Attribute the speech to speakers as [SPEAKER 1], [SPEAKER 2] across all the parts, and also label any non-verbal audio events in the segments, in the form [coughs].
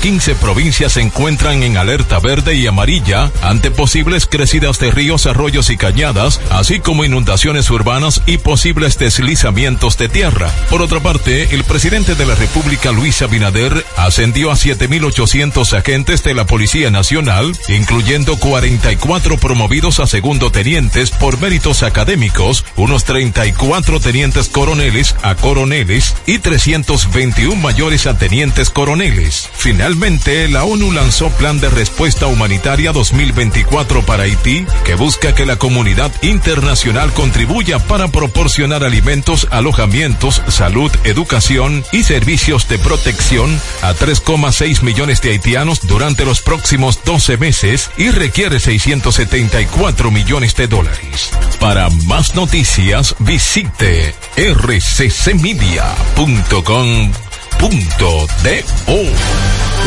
[SPEAKER 1] 15 provincias se encuentran en alerta verde y amarilla ante posibles crecidas de ríos, arroyos y cañadas, así como inundaciones urbanas y posibles deslizamientos de tierra. Por otra parte, el presidente de la República, Luis Abinader, ascendió a 7.800 agentes de la Policía Nacional, incluyendo 44 promovidos a segundo tenientes por méritos académicos, unos 34 tenientes coroneles a coroneles y 321 mayores a tenientes coroneles. Finalmente, la ONU lanzó Plan de Respuesta Humanitaria 2024 para Haití, que busca que la comunidad internacional contribuya para proporcionar alimentos, alojamientos, salud, educación y servicios de protección a 3,6 millones de haitianos durante los próximos 12 meses y requiere 674 millones de dólares. Para más noticias, visite rccmedia.com.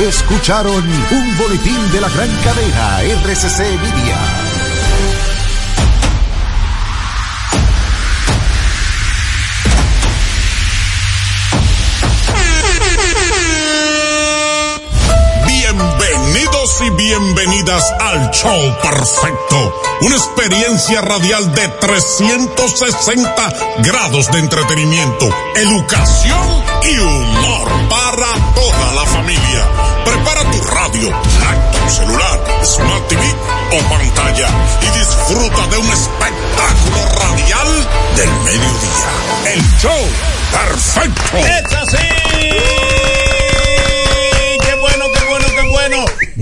[SPEAKER 2] Escucharon un boletín de la gran cadena RCC Media.
[SPEAKER 3] Y bienvenidas al show perfecto. Una experiencia radial de 360 grados de entretenimiento, educación y humor para toda la familia. Prepara tu radio, laptop, celular, smart TV o pantalla y disfruta de un espectáculo radial del mediodía. El show perfecto.
[SPEAKER 4] ¡Es así!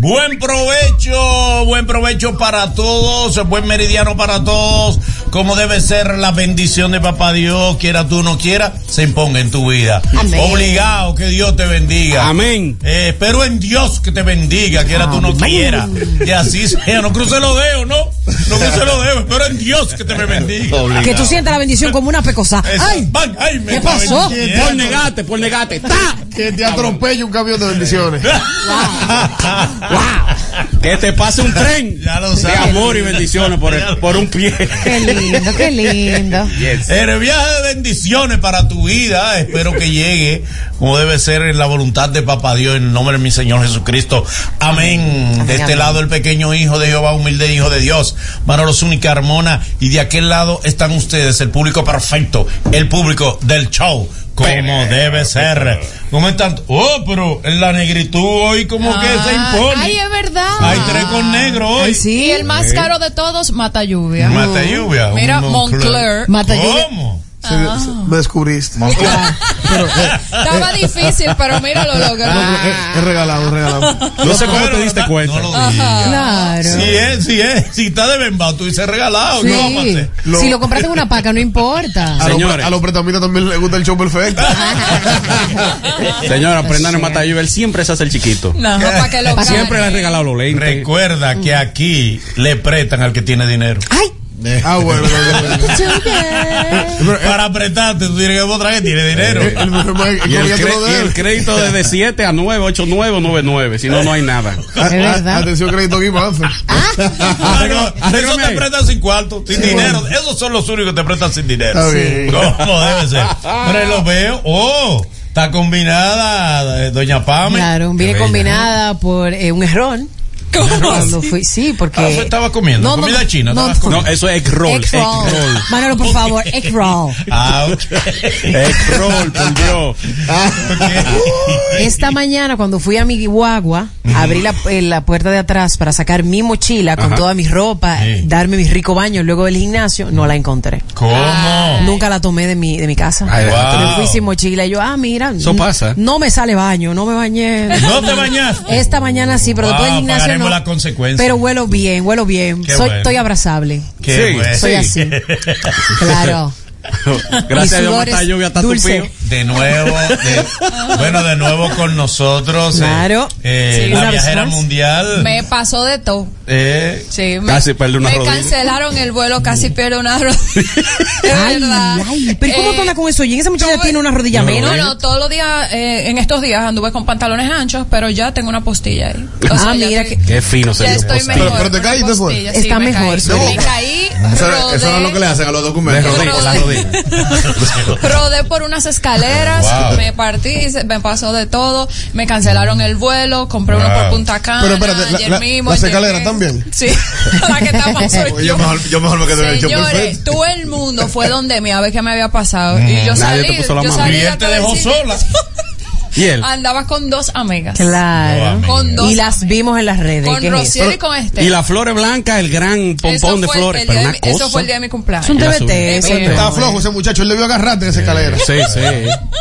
[SPEAKER 4] Buen provecho, buen provecho para todos, buen meridiano para todos, como debe ser la bendición de Papá Dios, quiera tú no quiera, se imponga en tu vida.
[SPEAKER 5] Amén.
[SPEAKER 4] Obligado, que Dios te bendiga.
[SPEAKER 5] Amén.
[SPEAKER 4] Eh, espero en Dios que te bendiga, quiera tú o no quiera. Que así sea, no cruce los dedos, ¿no? No cruce los dedos, espero en Dios que te me bendiga.
[SPEAKER 5] Que tú sientas la bendición como una pecosa.
[SPEAKER 4] Eso.
[SPEAKER 5] ¡Ay!
[SPEAKER 4] Van, ay, me
[SPEAKER 5] ¿Qué pasó?
[SPEAKER 6] Por negate, por negate. ¡Ta!
[SPEAKER 7] Que te atropelle un camión de bendiciones.
[SPEAKER 6] ¡Wow! Que te pase un tren
[SPEAKER 4] Ya lo
[SPEAKER 6] de
[SPEAKER 4] sabes.
[SPEAKER 6] amor y bendiciones por, el- por un pie.
[SPEAKER 5] Qué lindo, qué lindo.
[SPEAKER 6] Yes.
[SPEAKER 4] El viaje de bendiciones para tu vida, espero que llegue como debe ser en la voluntad de Papá Dios, en el nombre de mi Señor Jesucristo. Amén. De este
[SPEAKER 5] amén.
[SPEAKER 4] lado el pequeño hijo de Jehová, humilde hijo de Dios, Manolo Zúñiga Carmona, y de aquel lado están ustedes, el público perfecto, el público del show, como debe ser. Comentan, oh, pero en la negritud hoy como que se impone.
[SPEAKER 8] Ay, es verdad.
[SPEAKER 4] Hay tres con negro hoy.
[SPEAKER 5] Ay, sí.
[SPEAKER 8] Y el más caro de todos, Mata Lluvia.
[SPEAKER 4] Mata lluvia.
[SPEAKER 8] Mira, Moncler.
[SPEAKER 5] Mata lluvia.
[SPEAKER 4] ¿Cómo?
[SPEAKER 7] Se- se- me descubriste.
[SPEAKER 8] Estaba difícil, pero mira lo logró.
[SPEAKER 7] Es, [laughs] es regalado, es regalado.
[SPEAKER 6] No sé cómo te diste cuenta.
[SPEAKER 4] No lo.
[SPEAKER 5] Claro.
[SPEAKER 4] Si es, si es, si está de bembao, tú dices regalado,
[SPEAKER 5] Sí.
[SPEAKER 4] ¿qué vamos a hacer?
[SPEAKER 7] Lo-
[SPEAKER 5] Si lo compraste en una paca, no importa.
[SPEAKER 7] A a los pretamitas también les gusta el show perfecto. [laughs]
[SPEAKER 6] Señora, aprendan en Mata Lluvia, él siempre se hace el chiquito.
[SPEAKER 8] No, para que lo
[SPEAKER 6] Siempre le ha regalado los lentes.
[SPEAKER 4] Recuerda que aquí le prestan al que tiene dinero.
[SPEAKER 5] ¡Ay! [laughs]
[SPEAKER 7] Ah, bueno. eh,
[SPEAKER 4] Para apretarte, tú tienes que que tiene dinero.
[SPEAKER 7] eh, es
[SPEAKER 6] Y el, y el crédito desde 7 a 9, 8, 9 o 9, 9. Si no, no hay nada.
[SPEAKER 5] Es verdad.
[SPEAKER 7] Atención, crédito Guimán.
[SPEAKER 4] Ah, no, eso te prestan sin cuarto, sin dinero. Esos son los únicos que te prestan sin dinero.
[SPEAKER 7] Está bien.
[SPEAKER 4] ¿Cómo debe ser? Pero lo veo. Oh, está combinada, eh, doña Pame.
[SPEAKER 5] Claro,
[SPEAKER 4] bella.
[SPEAKER 5] combinada por eh, un error. Cuando fui, sí, porque.
[SPEAKER 4] Ah, estaba comiendo, comida china,
[SPEAKER 5] No.
[SPEAKER 6] No, eso es egg roll.
[SPEAKER 5] egg roll.
[SPEAKER 6] Egg roll.
[SPEAKER 5] Manolo, por favor, egg [laughs] roll.
[SPEAKER 4] Ah, ok. [laughs]
[SPEAKER 6] Egg roll, por Dios.
[SPEAKER 5] Esta mañana, cuando fui a mi guagua, abrí la, eh, la puerta de atrás para sacar mi mochila con
[SPEAKER 6] Ajá.
[SPEAKER 5] toda mi ropa,
[SPEAKER 4] Sí.
[SPEAKER 5] darme mi rico baño luego del gimnasio, no la encontré.
[SPEAKER 4] ¿Cómo?
[SPEAKER 5] Nunca la tomé de mi, de mi casa.
[SPEAKER 6] Ay,
[SPEAKER 4] wow.
[SPEAKER 5] Me fui sin mochila y yo, ah, mira.
[SPEAKER 6] Eso pasa.
[SPEAKER 5] No me sale baño, no me bañé.
[SPEAKER 4] ¿No te bañaste?
[SPEAKER 5] Esta mañana sí, pero después del
[SPEAKER 4] Wow,
[SPEAKER 5] gimnasio
[SPEAKER 4] pagaremos
[SPEAKER 5] no.
[SPEAKER 4] la consecuencia.
[SPEAKER 5] Pero huelo bien, huelo bien.
[SPEAKER 4] Qué
[SPEAKER 5] Soy,
[SPEAKER 4] bueno.
[SPEAKER 5] Estoy abrazable.
[SPEAKER 4] Qué
[SPEAKER 6] Sí,
[SPEAKER 4] bueno.
[SPEAKER 5] Soy así. [laughs] Claro.
[SPEAKER 6] Gracias a Dios, Lluvia está
[SPEAKER 5] dulce.
[SPEAKER 4] De nuevo, de- bueno, de nuevo con nosotros. eh,
[SPEAKER 5] Claro.
[SPEAKER 4] eh,
[SPEAKER 8] Sí.
[SPEAKER 4] la viajera
[SPEAKER 5] más.
[SPEAKER 4] mundial.
[SPEAKER 8] Me pasó de todo.
[SPEAKER 4] eh,
[SPEAKER 8] Sí, me,
[SPEAKER 6] Casi pierde una
[SPEAKER 8] me
[SPEAKER 6] rodilla.
[SPEAKER 8] cancelaron el vuelo, casi pierdo una rodilla. [laughs]
[SPEAKER 5] Ay,
[SPEAKER 8] verdad.
[SPEAKER 5] ay, pero ¿cómo
[SPEAKER 8] Eh,
[SPEAKER 5] tú andas con eso? Y esa muchacha
[SPEAKER 8] no,
[SPEAKER 5] tiene una rodilla
[SPEAKER 4] no,
[SPEAKER 5] menos.
[SPEAKER 8] No, no, todos los días, eh, en estos días anduve con pantalones anchos, pero ya tengo una postilla ahí. O
[SPEAKER 5] Ah,
[SPEAKER 8] ya
[SPEAKER 5] mira
[SPEAKER 8] estoy-
[SPEAKER 5] que-
[SPEAKER 6] Qué fino se
[SPEAKER 8] estoy mejor.
[SPEAKER 7] Pero- pero te
[SPEAKER 8] la
[SPEAKER 7] caíste, fue.
[SPEAKER 8] postilla,
[SPEAKER 5] Está
[SPEAKER 8] me
[SPEAKER 5] mejor,
[SPEAKER 8] caí.
[SPEAKER 5] sí.
[SPEAKER 8] Me caí,
[SPEAKER 7] Eso, eso era lo que le
[SPEAKER 8] rodé,
[SPEAKER 7] hacen a los
[SPEAKER 6] De
[SPEAKER 7] documentos.
[SPEAKER 6] rodilla. [laughs]
[SPEAKER 8] rodé por unas escaleras, [laughs]
[SPEAKER 4] Wow.
[SPEAKER 8] me partí, se- me pasó de todo, me cancelaron el vuelo, compré uno
[SPEAKER 4] Wow.
[SPEAKER 8] por Punta Cana,
[SPEAKER 7] Pero espérate, la-
[SPEAKER 8] ayer
[SPEAKER 7] la-
[SPEAKER 8] mismo
[SPEAKER 7] las escaleras también.
[SPEAKER 8] Sí, [laughs] la que tapan soy
[SPEAKER 7] Yo
[SPEAKER 8] yo.
[SPEAKER 7] mejor, yo mejor me quedo en el show
[SPEAKER 8] Señores, todo el mundo fue donde me a ver qué me había pasado. Y yo
[SPEAKER 6] Nadie
[SPEAKER 8] salí,
[SPEAKER 6] te puso la
[SPEAKER 8] yo
[SPEAKER 6] mano.
[SPEAKER 8] salí
[SPEAKER 4] te dejó sola. [laughs]
[SPEAKER 6] ¿Y él?
[SPEAKER 8] Andaba con dos amigas.
[SPEAKER 5] Claro.
[SPEAKER 8] Con dos
[SPEAKER 5] Y las vimos en las redes.
[SPEAKER 8] Con. Rociel y con este.
[SPEAKER 6] Y la flores blanca, el gran pompón
[SPEAKER 8] Eso
[SPEAKER 6] de flores. Pero una
[SPEAKER 8] mi-
[SPEAKER 6] cosa.
[SPEAKER 8] Eso fue el día de mi cumpleaños.
[SPEAKER 5] Es un TBT.
[SPEAKER 7] Estaba flojo ese muchacho, él debió agarrarte en esa escalera.
[SPEAKER 6] Sí, sí.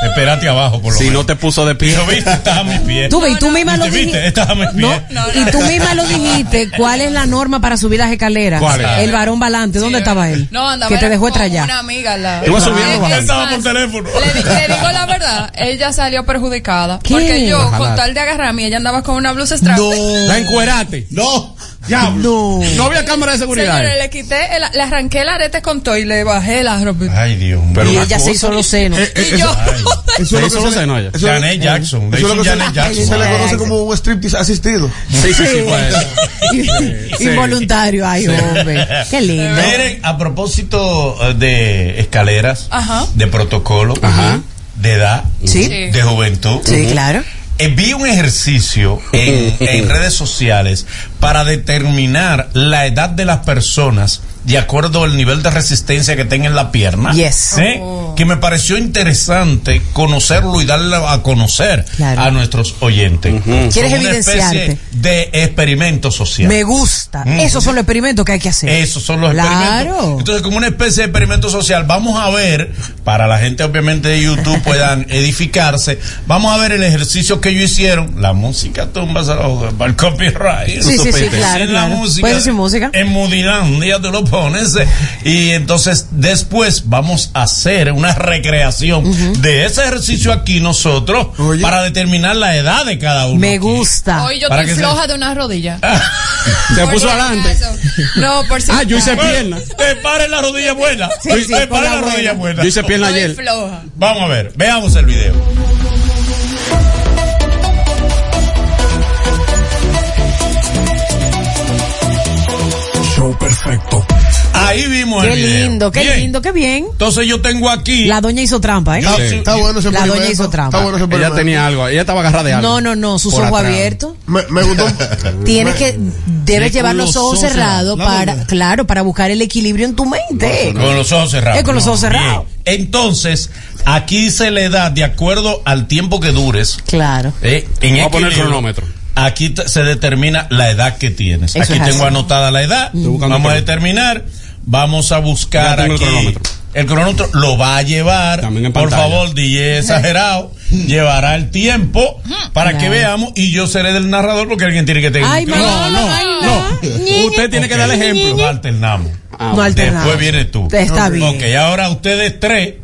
[SPEAKER 4] Espérate abajo, por lo
[SPEAKER 6] Si
[SPEAKER 4] menos.
[SPEAKER 6] no te puso de pie.
[SPEAKER 4] Lo viste, estaba a mis pies.
[SPEAKER 5] Tú y tú misma lo
[SPEAKER 4] ¿Viste,
[SPEAKER 5] dijiste.
[SPEAKER 4] Estaba a mis
[SPEAKER 5] No,
[SPEAKER 4] pies.
[SPEAKER 8] No,
[SPEAKER 5] y tú [laughs] misma lo dijiste. ¿Cuál es la norma para subir las escaleras?
[SPEAKER 6] ¿Cuál es?
[SPEAKER 5] El varón balante. ¿Dónde estaba él?
[SPEAKER 8] No, andaba
[SPEAKER 5] Que te dejó estrellar.
[SPEAKER 8] Una amiga
[SPEAKER 6] subiendo,
[SPEAKER 4] Estaba por teléfono.
[SPEAKER 8] Le digo la verdad, ella salió perjudicada.
[SPEAKER 5] ¿Qué?
[SPEAKER 8] Porque yo,
[SPEAKER 6] Ojalá.
[SPEAKER 8] con tal de agarrarme, ella andaba con una blusa extra.
[SPEAKER 6] La encuerate.
[SPEAKER 7] No.
[SPEAKER 6] Diablo. No había cámara de seguridad.
[SPEAKER 8] Señores, le quité, el- le arranqué el arete con todo y le bajé la ropa.
[SPEAKER 4] Ay, Dios mío.
[SPEAKER 6] Pero
[SPEAKER 5] y ella se
[SPEAKER 6] cosa-
[SPEAKER 5] hizo los senos.
[SPEAKER 7] Eh, eh,
[SPEAKER 8] y yo,
[SPEAKER 7] eso, [laughs] eso es
[SPEAKER 6] Se
[SPEAKER 7] lo que
[SPEAKER 6] hizo
[SPEAKER 7] se
[SPEAKER 6] los senos ella.
[SPEAKER 7] eso
[SPEAKER 4] Janet Jackson.
[SPEAKER 7] Eso es lo
[SPEAKER 4] dicen
[SPEAKER 7] que se,
[SPEAKER 4] Janet Jackson.
[SPEAKER 7] se le conoce como un striptease asistido.
[SPEAKER 6] Sí, sí, sí, fue eso. [laughs] [laughs]
[SPEAKER 5] Involuntario, ay, hombre. Qué lindo.
[SPEAKER 4] Miren, a propósito eh, de escaleras,
[SPEAKER 8] Ajá.
[SPEAKER 4] de protocolo,
[SPEAKER 6] Ajá.
[SPEAKER 4] De edad,
[SPEAKER 5] Sí.
[SPEAKER 4] De juventud.
[SPEAKER 5] Sí, claro.
[SPEAKER 4] Eh, vi un ejercicio en, [laughs] en redes sociales para determinar la edad de las personas de acuerdo al nivel de resistencia que tenga en la pierna.
[SPEAKER 5] Yes.
[SPEAKER 4] ¿Eh? Que me pareció interesante conocerlo y darle a conocer
[SPEAKER 5] Claro.
[SPEAKER 4] a nuestros oyentes.
[SPEAKER 5] Quieres
[SPEAKER 4] Como una
[SPEAKER 5] evidenciarte.
[SPEAKER 4] especie de experimento social.
[SPEAKER 5] Me gusta.
[SPEAKER 4] Mm.
[SPEAKER 5] Esos son los experimentos que hay que hacer.
[SPEAKER 4] Esos son los
[SPEAKER 5] Claro.
[SPEAKER 4] experimentos. Entonces, como una especie de experimento social, vamos a ver, para la gente obviamente de YouTube puedan [laughs] edificarse, vamos a ver el ejercicio que ellos hicieron. La música tumba para el copyright.
[SPEAKER 5] Sí, sí, sí,
[SPEAKER 4] Sin
[SPEAKER 5] claro,
[SPEAKER 4] la
[SPEAKER 5] claro.
[SPEAKER 4] música.
[SPEAKER 5] Puedes decir música.
[SPEAKER 4] En Mudilandia tú lo pones. eh, Y entonces, después vamos a hacer una recreación de ese ejercicio aquí nosotros
[SPEAKER 7] Oye.
[SPEAKER 4] para determinar la edad de cada uno.
[SPEAKER 5] Me
[SPEAKER 4] aquí.
[SPEAKER 5] gusta.
[SPEAKER 8] hoy yo
[SPEAKER 4] Para
[SPEAKER 8] estoy
[SPEAKER 4] que se-
[SPEAKER 8] floja de una rodilla. [laughs]
[SPEAKER 6] Se
[SPEAKER 8] Por
[SPEAKER 6] puso adelante.
[SPEAKER 8] No, por si
[SPEAKER 6] Ah, yo hice pierna.
[SPEAKER 4] Te pare la rodilla buena.
[SPEAKER 5] Sí, sí,
[SPEAKER 4] te pare
[SPEAKER 5] la
[SPEAKER 4] la rodilla
[SPEAKER 5] buena.
[SPEAKER 4] buena.
[SPEAKER 6] Yo hice pierna
[SPEAKER 8] Estoy
[SPEAKER 6] ayer.
[SPEAKER 8] floja.
[SPEAKER 4] Vamos a ver, veamos el video. Ahí vimos
[SPEAKER 5] Qué
[SPEAKER 4] el video.
[SPEAKER 5] lindo, qué
[SPEAKER 4] Bien.
[SPEAKER 5] lindo, qué bien.
[SPEAKER 4] Entonces yo tengo aquí.
[SPEAKER 5] La doña hizo trampa, ¿eh?
[SPEAKER 4] Yo-
[SPEAKER 7] Está, está bueno ese
[SPEAKER 5] La doña hizo trampa.
[SPEAKER 7] Está bueno ese
[SPEAKER 6] Ella
[SPEAKER 7] experimento.
[SPEAKER 6] tenía algo. Ella estaba agarrada de algo.
[SPEAKER 5] No, no, no, sus
[SPEAKER 4] Por
[SPEAKER 5] ojos
[SPEAKER 4] atrás.
[SPEAKER 5] abiertos.
[SPEAKER 7] Me, me gustó.
[SPEAKER 5] Tienes que, debes llevar los ojos cerrados para,
[SPEAKER 7] ¿La
[SPEAKER 5] claro, para buscar el equilibrio en tu mente.
[SPEAKER 4] Con los ojos cerrados.
[SPEAKER 5] Es con los ojos cerrados.
[SPEAKER 4] Bien. Entonces, aquí dice la edad de acuerdo al tiempo que dures.
[SPEAKER 5] Claro.
[SPEAKER 4] eh, en
[SPEAKER 6] Vamos a poner el
[SPEAKER 4] equilibrio,
[SPEAKER 6] cronómetro.
[SPEAKER 4] Aquí te- se determina la edad que tienes.
[SPEAKER 5] Eso
[SPEAKER 4] aquí
[SPEAKER 5] es
[SPEAKER 4] tengo
[SPEAKER 5] así.
[SPEAKER 4] anotada la edad.
[SPEAKER 6] buscando
[SPEAKER 4] Vamos a determinar. Vamos a buscar
[SPEAKER 6] tengo el
[SPEAKER 4] aquí.
[SPEAKER 6] cronómetro.
[SPEAKER 4] El cronómetro lo va a llevar.
[SPEAKER 6] También en
[SPEAKER 4] Por favor, DJ exagerado. [laughs] llevará el tiempo para que veamos. Y yo seré del narrador porque alguien tiene que tener.
[SPEAKER 5] Ay, no, no, ay, no.
[SPEAKER 6] Usted tiene que dar el ejemplo.
[SPEAKER 4] No alternamos.
[SPEAKER 6] Ah,
[SPEAKER 5] No alternamos.
[SPEAKER 4] Después vienes tú.
[SPEAKER 5] Está bien.
[SPEAKER 4] Ok, ahora ustedes tres,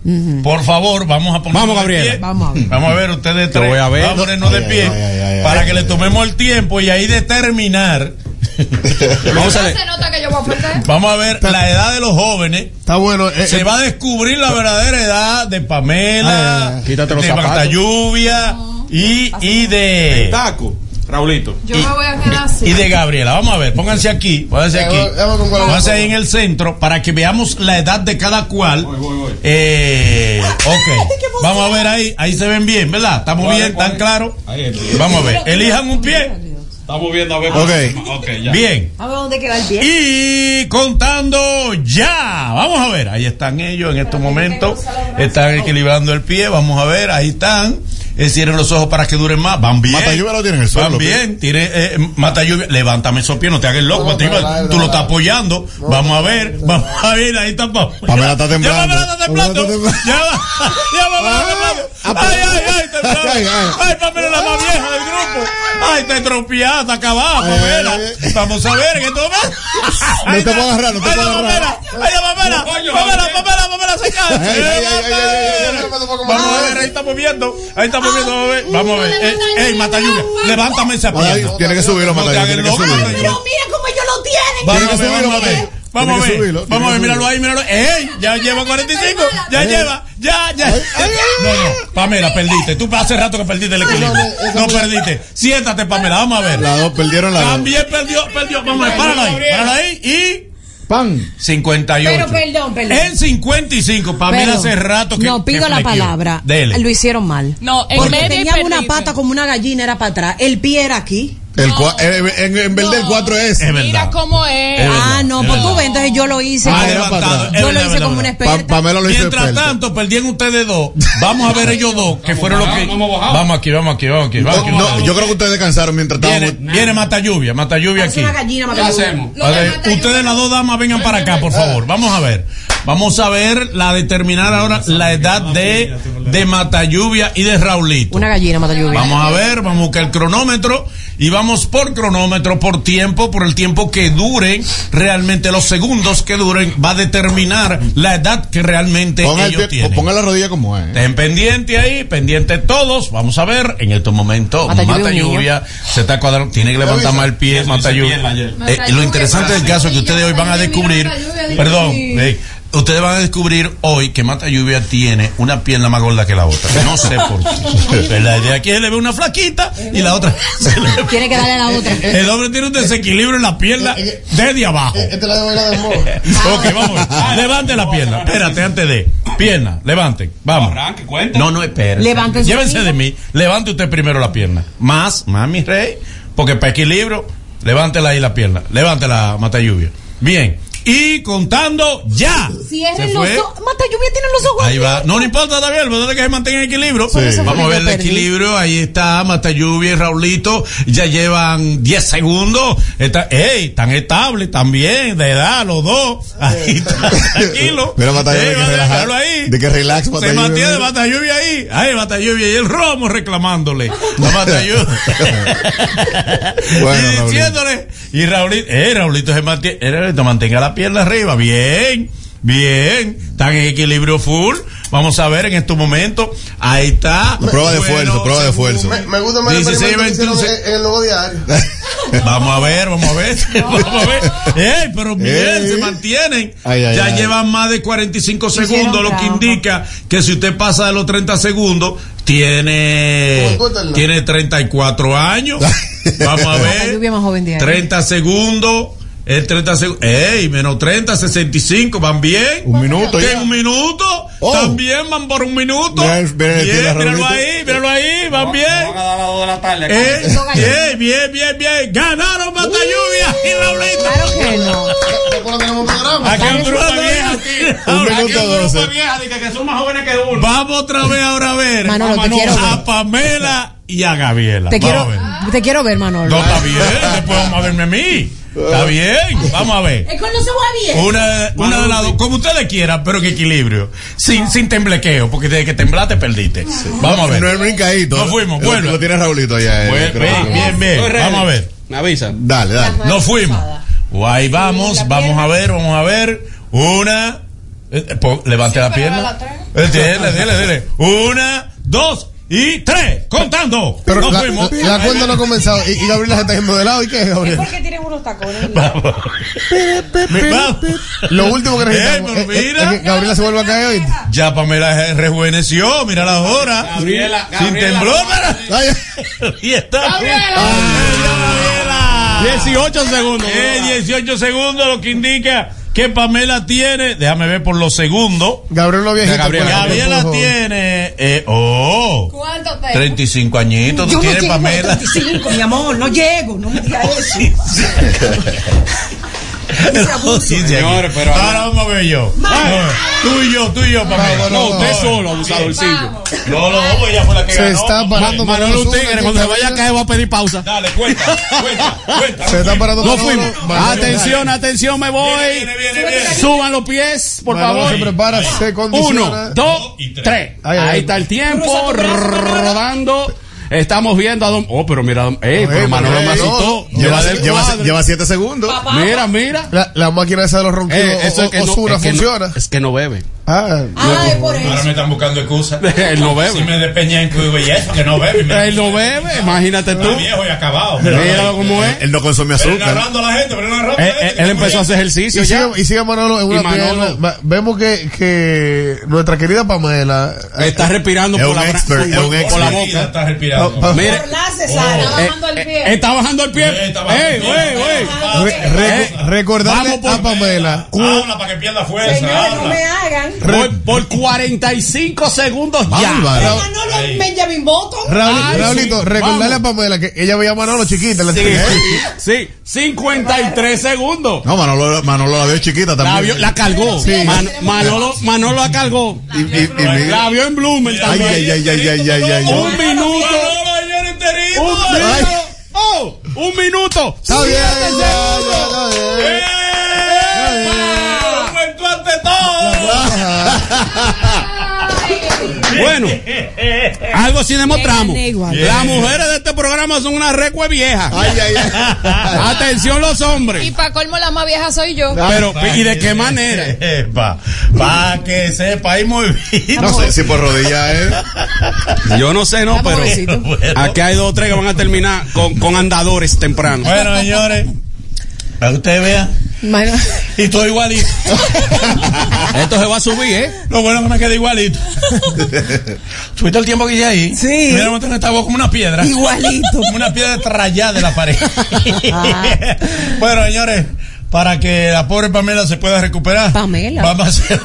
[SPEAKER 4] por favor, vamos a ponernos
[SPEAKER 6] Vamos,
[SPEAKER 4] pie.
[SPEAKER 5] Vamos a ver.
[SPEAKER 4] Vamos a ver ustedes
[SPEAKER 6] Te
[SPEAKER 4] tres.
[SPEAKER 6] voy a ver.
[SPEAKER 4] Vamos a ponernos de pie
[SPEAKER 7] ay, ay, ay,
[SPEAKER 4] para
[SPEAKER 7] ay.
[SPEAKER 4] que le tomemos el tiempo y ahí determinar. [laughs]
[SPEAKER 6] Vamos a
[SPEAKER 8] ¿No
[SPEAKER 6] ver.
[SPEAKER 8] se nota que yo voy a perder?
[SPEAKER 4] Vamos a ver la edad de los jóvenes.
[SPEAKER 7] Está bueno. eh,
[SPEAKER 4] Se
[SPEAKER 7] eh,
[SPEAKER 4] va a descubrir la verdadera edad de Pamela,
[SPEAKER 7] Ay, ay,
[SPEAKER 6] los
[SPEAKER 4] de. Marta Lluvia y, y de
[SPEAKER 6] Taco. Raulito.
[SPEAKER 8] Yo me voy a quedar así.
[SPEAKER 4] y de Gabriela. Vamos a ver, pónganse aquí, pónganse aquí. Pónganse ahí en el centro para que veamos la edad de cada cual.
[SPEAKER 6] Voy, voy, voy.
[SPEAKER 4] Eh, [laughs] ok. Vamos a ver ahí, ahí se ven bien, ¿verdad? ¿Estamos
[SPEAKER 6] ¿Cuál es,
[SPEAKER 4] bien?
[SPEAKER 6] Ahí está.
[SPEAKER 4] Vamos a ver, elijan un pie.
[SPEAKER 6] Estamos viendo a ver.
[SPEAKER 7] Ok.
[SPEAKER 6] Ok, ya.
[SPEAKER 4] Bien.
[SPEAKER 5] A ver dónde queda el pie.
[SPEAKER 4] Y contando ya. Vamos a ver, ahí están ellos en estos momentos. Están equilibrando el pie. Vamos a ver, ahí están. Eh, cierren los ojos para que duren más. Van bien.
[SPEAKER 7] Mata lluvia lo tiene en el suelo,
[SPEAKER 4] Van bien. Tire, eh, mata lluvia. Levántame esos pies, no te hagas loco.
[SPEAKER 7] No, no, no,
[SPEAKER 4] tú
[SPEAKER 7] no,
[SPEAKER 4] lo estás
[SPEAKER 7] no.
[SPEAKER 4] apoyando. Vamos a ver, vamos a ver. Ahí está Pamela.
[SPEAKER 7] Está temblando.
[SPEAKER 4] Ya Pamela está temblando. Ya, Pamela está temblando. Ay, ay, ay, temblando.
[SPEAKER 7] Ay, ay.
[SPEAKER 4] Ay, Pamela la más vieja del grupo. Ay, está estropeada, está acabada,
[SPEAKER 7] Ay,
[SPEAKER 4] Pamela. vamos a ver este momento.
[SPEAKER 7] No te puedo agarrar, no te
[SPEAKER 4] Ay,
[SPEAKER 7] puedo
[SPEAKER 4] la
[SPEAKER 7] agarrar.
[SPEAKER 4] Pamela, ay, la Pamela, Pamela, Pamela, Pamela, se cae. Vamos a ver, ahí estamos viendo, ahí estamos vamos a ver, vamos a ver. Eh, Ey, Mata Lluvia, levántame esa
[SPEAKER 7] Ay,
[SPEAKER 4] pierna.
[SPEAKER 7] Tiene que subirlo,
[SPEAKER 4] hagas
[SPEAKER 7] Tiene que subirlo.
[SPEAKER 9] Pero mira cómo ellos lo tienen.
[SPEAKER 4] Vamos a
[SPEAKER 7] Tiene que subirlo,
[SPEAKER 4] vamos a ver.
[SPEAKER 7] Mateo.
[SPEAKER 4] Vamos a ver,
[SPEAKER 7] subirlo,
[SPEAKER 4] vamos a ver, míralo ahí, míralo. ¡Ey! Ya lleva 45, ya lleva, ya, ya. No, no, Pamela, perdiste. Tú hace rato que perdiste el equilibrio. No perdiste. Siéntate, Pamela, vamos a ver.
[SPEAKER 7] Las dos perdieron la dos.
[SPEAKER 4] También perdió, perdió. Vamos a ver, páralo ahí, páralo ahí y.
[SPEAKER 7] Pan.
[SPEAKER 4] 58.
[SPEAKER 5] Pero perdón, perdón.
[SPEAKER 4] En 55, Pamela
[SPEAKER 5] Perdón.
[SPEAKER 4] hace rato que.
[SPEAKER 5] No, pido
[SPEAKER 4] que
[SPEAKER 5] la palabra.
[SPEAKER 4] Dele.
[SPEAKER 5] Lo hicieron mal.
[SPEAKER 8] No, en
[SPEAKER 5] Porque tenían una pata como una gallina, era para atrás. El pie era aquí.
[SPEAKER 7] El cua- eh, en, en vez del 4 es.
[SPEAKER 8] Mira cómo es.
[SPEAKER 5] Ah, no,
[SPEAKER 4] es
[SPEAKER 5] pues tú ves, entonces yo lo hice.
[SPEAKER 7] Ah,
[SPEAKER 5] como- yo lo hice como una.
[SPEAKER 7] Pa-
[SPEAKER 5] experta.
[SPEAKER 7] Pamela lo hizo
[SPEAKER 4] Mientras tanto, perdían ustedes dos. Vamos a ver ellos dos, que fueron los que.
[SPEAKER 6] Vamos
[SPEAKER 4] aquí, vamos aquí, vamos aquí. Vamos aquí,
[SPEAKER 7] No, yo creo que ustedes descansaron mientras
[SPEAKER 4] Viene,
[SPEAKER 7] estábamos.
[SPEAKER 4] viene Mata Lluvia, Mata Lluvia aquí.
[SPEAKER 5] una gallina,
[SPEAKER 6] ¿Qué
[SPEAKER 5] Mateo.
[SPEAKER 6] hacemos?
[SPEAKER 4] Ver,
[SPEAKER 8] Mata
[SPEAKER 4] ustedes las dos damas vengan para acá, por favor. Vamos a ver. Vamos a ver la determinar ahora la edad de, de Mata Lluvia y de Raulito.
[SPEAKER 5] Una gallina, mata lluvia.
[SPEAKER 4] Vamos a ver, vamos a buscar el cronómetro y vamos por cronómetro, por tiempo, por el tiempo que duren, realmente los segundos que duren, va a determinar la edad que realmente
[SPEAKER 7] Ponga, el
[SPEAKER 4] ellos
[SPEAKER 7] pie-
[SPEAKER 4] tienen.
[SPEAKER 7] ponga la rodilla como es.
[SPEAKER 4] Estén pendientes ahí, pendientes todos. Vamos a ver, en estos momentos,
[SPEAKER 5] Mata
[SPEAKER 4] Mata,
[SPEAKER 5] Lluvia,
[SPEAKER 4] Lluvia, se está cuadrando, tiene que levantar más el pie, Mata Lluvia. Eh, lo interesante del caso es que ustedes hoy van a descubrir, perdón, eh, ustedes van a descubrir hoy que Mata Lluvia tiene una pierna más gorda que la otra. No sé por qué. Pero La idea aquí es le ve una flaquita y la otra [laughs] se le ve-
[SPEAKER 5] Tiene que darle a la otra. [laughs]
[SPEAKER 4] El hombre tiene un desequilibrio en la pierna desde abajo.
[SPEAKER 7] Este la de [laughs]
[SPEAKER 4] Ok, vamos a ver. Levante la pierna. Espérate, antes de. Pierna, levanten. Vamos.
[SPEAKER 6] Arranque, cuenta.
[SPEAKER 4] No, no, espere.
[SPEAKER 5] Levántense,
[SPEAKER 4] Llévense de mí. Levante usted primero la pierna. Más, más, mi rey. Porque para equilibrio, levántela ahí la pierna. Levántela, mata lluvia. Bien. Y contando ya.
[SPEAKER 5] Cierren los ojos. Mata lluvia tiene los ojos.
[SPEAKER 4] Ahí va. No, no importa, está bien. Lo importante es que se mantenga en equilibrio. Vamos a ver el
[SPEAKER 5] perdí.
[SPEAKER 4] equilibrio. Ahí está Mata Lluvia y Raulito. Ya llevan 10 segundos. Está, ey, están estables también, de edad, los dos. Ahí está, tranquilo.
[SPEAKER 7] Mira, Mata Lluvia,
[SPEAKER 4] Ey,
[SPEAKER 7] que
[SPEAKER 4] míralo
[SPEAKER 7] relaja-
[SPEAKER 4] ahí.
[SPEAKER 7] de que relax, Mata
[SPEAKER 4] Se
[SPEAKER 7] Lluvia,
[SPEAKER 4] mantiene. Mata Lluvia ahí. Ay, Mata Lluvia. Y el romo reclamándole. No, Mata Lluvia. [laughs]
[SPEAKER 7] Bueno,
[SPEAKER 4] y
[SPEAKER 7] Raulito.
[SPEAKER 4] diciéndole. Y Raulito, eh, Raulito se mantiene, Raulito, mantenga la pierna arriba. Bien. Bien, están en equilibrio full. Vamos a ver en estos momentos. Ahí está.
[SPEAKER 7] Prueba de esfuerzo, prueba de esfuerzo.
[SPEAKER 10] Me, me gusta más el
[SPEAKER 4] 16,
[SPEAKER 10] experimento que hicieron
[SPEAKER 4] 21.
[SPEAKER 10] en, en el nuevo diario. [laughs]
[SPEAKER 4] Vamos a ver, vamos a ver. [laughs] [laughs] Vamos a ver. Ey, pero bien,
[SPEAKER 7] Ey.
[SPEAKER 4] se mantienen.
[SPEAKER 7] Ay, ay,
[SPEAKER 4] ya
[SPEAKER 7] ay.
[SPEAKER 4] llevan más de 45
[SPEAKER 5] Hicieron
[SPEAKER 4] segundos, lo que indica que si usted pasa de los 30 segundos, tiene, tiene 34 años. Vamos a ver.
[SPEAKER 5] lluvia más joven de ahí.
[SPEAKER 4] 30 segundos. El 30 segundos. ¡Ey! Menos 30, 65. ¿Van bien?
[SPEAKER 7] Un minuto
[SPEAKER 4] ¿Qué?
[SPEAKER 7] ya.
[SPEAKER 4] ¿Un minuto?
[SPEAKER 7] Oh.
[SPEAKER 4] También van por un minuto. Bien,
[SPEAKER 7] tiro,
[SPEAKER 4] míralo ahí, míralo ahí. Van bien.
[SPEAKER 6] 2 de la tarde.
[SPEAKER 4] Eh, bien, bien, bien, bien. Ganaron Mata Lluvia y Raulito.
[SPEAKER 5] Claro que no.
[SPEAKER 10] No.
[SPEAKER 4] Aquí
[SPEAKER 6] vieja,
[SPEAKER 7] Un
[SPEAKER 4] Ahora,
[SPEAKER 7] minuto
[SPEAKER 6] Aquí un grupo
[SPEAKER 7] 12.
[SPEAKER 6] de viejas de que, que son más jóvenes que uno.
[SPEAKER 4] Vamos otra vez ahora a ver
[SPEAKER 5] Manolo, te quiero
[SPEAKER 4] a
[SPEAKER 5] ver.
[SPEAKER 4] Pamela y a Gabriela.
[SPEAKER 5] Te quiero,
[SPEAKER 4] ver.
[SPEAKER 5] te quiero ver, Manolo.
[SPEAKER 4] No, está bien. Después vamos a verme a mí. Está bien. Vamos a ver.
[SPEAKER 9] Es que no se va bien.
[SPEAKER 4] Una, una de las dos, como ustedes quieran, pero en equilibrio. Sin, sin temblequeo, porque desde que temblaste perdiste. Vamos a ver.
[SPEAKER 7] No es brincadito.
[SPEAKER 4] Nos fuimos,
[SPEAKER 7] Lo-
[SPEAKER 4] vuelve.
[SPEAKER 7] Lo tiene Raulito allá. eh,
[SPEAKER 4] Bien, bien,
[SPEAKER 7] que-
[SPEAKER 4] bien. Vamos a ver.
[SPEAKER 6] Me avisan.
[SPEAKER 7] Dale, dale.
[SPEAKER 4] Nos fuimos. Ahí vamos, vamos a ver, vamos a ver. Una. eh, eh, po- levante la pierna. Eh, Dele, dele, dele. Una, dos y tres. Contando.
[SPEAKER 10] Pero
[SPEAKER 4] Nos
[SPEAKER 10] la,
[SPEAKER 4] fuimos.
[SPEAKER 10] la cuenta no ha comenzado. Y, y Gabriela se está yendo de lado. ¿Y qué es, Gabriela?
[SPEAKER 5] porque tienen unos tacones. [laughs]
[SPEAKER 4] Vamos.
[SPEAKER 10] Lo último que registramos
[SPEAKER 4] Eh, pero
[SPEAKER 10] es, es-
[SPEAKER 4] mira.
[SPEAKER 10] es que Gabriela se vuelve a caer hoy.
[SPEAKER 4] Ya Pamela rejuveneció, mira la hora.
[SPEAKER 6] Gabriela,
[SPEAKER 4] Sin
[SPEAKER 6] Gabriela.
[SPEAKER 4] temblor, [laughs] Y está.
[SPEAKER 10] Ah.
[SPEAKER 4] Gabriela.
[SPEAKER 6] 18 segundos.
[SPEAKER 4] Eh, 18 segundos, lo que indica que Pamela tiene. Déjame ver por los segundos.
[SPEAKER 10] Gabriela viejita.
[SPEAKER 6] Gabriela.
[SPEAKER 10] pues,
[SPEAKER 4] Gabriela
[SPEAKER 10] pues,
[SPEAKER 4] tiene. Eh, oh.
[SPEAKER 8] ¿Cuánto te?
[SPEAKER 4] 35 añitos, tú
[SPEAKER 5] Yo no
[SPEAKER 4] tienes, Pamela.
[SPEAKER 5] 35, mi amor, no llego, no me digas [laughs] eso. [laughs]
[SPEAKER 4] Sí, sí,
[SPEAKER 6] pero-
[SPEAKER 4] Ahora vamos a ver yo. No, Tú y yo, tú y yo, Pamela.
[SPEAKER 6] No, usted
[SPEAKER 4] no,
[SPEAKER 6] solo, abusadorcillo.
[SPEAKER 4] No, no, pues ella fue la que
[SPEAKER 10] Se
[SPEAKER 4] ganó.
[SPEAKER 10] está parando
[SPEAKER 6] Manolo tigre, cuando se vaya a caer va a pedir pausa.
[SPEAKER 4] Dale, cuenta, [laughs] cuenta, cuenta.
[SPEAKER 10] Se está parando
[SPEAKER 6] No
[SPEAKER 10] Manolo.
[SPEAKER 6] fuimos. Atención, atención, me voy.
[SPEAKER 4] Viene, viene, viene.
[SPEAKER 6] Suban los pies, por favor.
[SPEAKER 10] se prepara, se condiciona.
[SPEAKER 6] Uno, dos,
[SPEAKER 4] y tres.
[SPEAKER 6] Ahí está el tiempo, rodando. Estamos viendo a Don. Oh, pero mira, Don- ey, pero Manolo me asustó. Lleva
[SPEAKER 7] Lleva, siete segundos.
[SPEAKER 6] Mira, mira.
[SPEAKER 10] La, la máquina esa de los ronquidos
[SPEAKER 6] Eh, eso es que no,
[SPEAKER 10] Osuna
[SPEAKER 6] es que no-
[SPEAKER 10] funciona.
[SPEAKER 6] es que no bebe.
[SPEAKER 10] Ah,
[SPEAKER 9] Ah, es por
[SPEAKER 4] Ahora
[SPEAKER 9] eso.
[SPEAKER 4] me están buscando excusas. [laughs]
[SPEAKER 6] Él no bebe.
[SPEAKER 4] Si me despeñé en cuigo y eso, que no bebe. me-
[SPEAKER 6] Él no bebe, imagínate tú.
[SPEAKER 4] Está viejo y acabado.
[SPEAKER 6] Míralo cómo es.
[SPEAKER 7] Él no consume
[SPEAKER 4] Pero
[SPEAKER 7] azúcar.
[SPEAKER 4] narrando a la gente, pero narrando a la
[SPEAKER 6] Eh,
[SPEAKER 4] gente.
[SPEAKER 6] eh, Él empezó a hacer ejercicio
[SPEAKER 10] y,
[SPEAKER 6] ya.
[SPEAKER 10] sigue, y sigue Manolo en una
[SPEAKER 6] Manolo-
[SPEAKER 10] pierna. Vemos que, que nuestra querida Pamela
[SPEAKER 6] Está respirando
[SPEAKER 7] Es
[SPEAKER 6] por la,
[SPEAKER 7] expert,
[SPEAKER 6] por-
[SPEAKER 7] es un
[SPEAKER 6] por
[SPEAKER 7] expert.
[SPEAKER 6] la boca.
[SPEAKER 4] está respirando.
[SPEAKER 10] Pa- pa-
[SPEAKER 6] Mire,
[SPEAKER 9] Por la cesárea.
[SPEAKER 6] eh,
[SPEAKER 8] bajando el
[SPEAKER 6] eh,
[SPEAKER 8] pie.
[SPEAKER 6] está bajando el pie.
[SPEAKER 4] Eh, está bajando
[SPEAKER 6] Ey,
[SPEAKER 4] el pie.
[SPEAKER 6] Eh,
[SPEAKER 10] recordarle
[SPEAKER 6] vamos por-
[SPEAKER 10] a Pamela.
[SPEAKER 4] Habla para que pierda fuerza.
[SPEAKER 9] Señores, no me hagan.
[SPEAKER 6] Por, por 45 segundos ya.
[SPEAKER 9] Manolo
[SPEAKER 4] Ahí.
[SPEAKER 9] Benjamin Button.
[SPEAKER 10] Raúl-
[SPEAKER 6] Ay,
[SPEAKER 10] Raulito,
[SPEAKER 6] sí,
[SPEAKER 10] recordarle
[SPEAKER 6] vamos.
[SPEAKER 10] a Pamela que ella veía a Manolo chiquita la
[SPEAKER 6] Sí,
[SPEAKER 10] televisión.
[SPEAKER 6] sí, 53 segundos.
[SPEAKER 7] No, Manolo, Manolo la vio chiquita
[SPEAKER 6] La,
[SPEAKER 7] también.
[SPEAKER 6] vio- la cargó. Man- Manolo, Manolo la cargó.
[SPEAKER 7] Y, y, y mira.
[SPEAKER 6] La vio en Blumen también.
[SPEAKER 7] ay, ay, ay, ay, ay, ay.
[SPEAKER 6] Un minuto. Un minuto. Oh, un minuto.
[SPEAKER 10] Está bien,
[SPEAKER 4] todo.
[SPEAKER 6] Bueno, algo sí demostramos. Las mujeres de este programa son una recue vieja.
[SPEAKER 7] Ay, ay, ay. [laughs]
[SPEAKER 6] Atención los hombres.
[SPEAKER 8] Y para colmo, la más vieja soy yo.
[SPEAKER 6] Pero, ¿y de qué manera?
[SPEAKER 4] Para pa que sepa ahí muy bien.
[SPEAKER 7] No sé si por rodillas es.
[SPEAKER 6] Yo no sé, no, pero aquí hay dos o tres que van a terminar con, con andadores temprano.
[SPEAKER 4] Bueno, señores, para que ustedes vean,
[SPEAKER 5] Bueno, [laughs]
[SPEAKER 4] y todo igualito. [laughs]
[SPEAKER 6] Esto se va a subir, ¿eh?
[SPEAKER 4] Lo bueno es que me quedé igualito. [laughs] Subiste el tiempo que hice ahí.
[SPEAKER 5] Sí.
[SPEAKER 4] Mira, cómo tengo esta voz como una piedra.
[SPEAKER 5] igualito.
[SPEAKER 4] Como una piedra trallada de la pared. bueno, señores, para que la pobre Pamela se pueda recuperar.
[SPEAKER 5] Pamela.
[SPEAKER 4] Vamos a hacer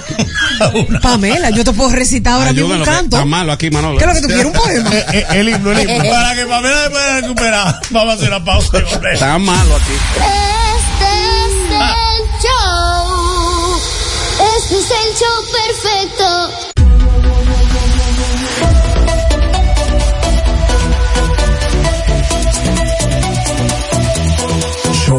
[SPEAKER 4] una.
[SPEAKER 5] Pamela, yo te puedo recitar ahora mismo un canto.
[SPEAKER 6] está malo aquí, Manolo.
[SPEAKER 5] ¿Qué es lo que tú quieres? Un poema.
[SPEAKER 10] Eh, eh, el himno, el himno.
[SPEAKER 4] Para que Pamela se pueda recuperar, vamos a hacer la pausa y volvemos.
[SPEAKER 6] Está malo aquí.
[SPEAKER 11] Este es el show perfecto.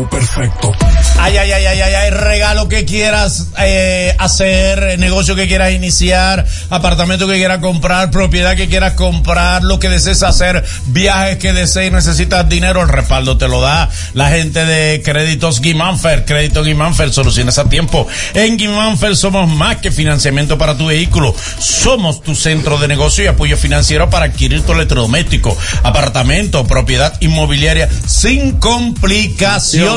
[SPEAKER 3] Perfecto.
[SPEAKER 4] Ay, ay, ay, ay, ay, ay, regalo que quieras eh, hacer, negocio que quieras iniciar, apartamento que quieras comprar, propiedad que quieras comprar, lo que desees hacer, viajes que desees, necesitas dinero, el respaldo te lo da la gente de Créditos Guimánfer, Crédito Guimánfer, soluciones a tiempo. En Guimánfer somos más que financiamiento para tu vehículo, somos tu centro de negocio y apoyo financiero para adquirir tu electrodoméstico, apartamento, propiedad inmobiliaria sin complicaciones,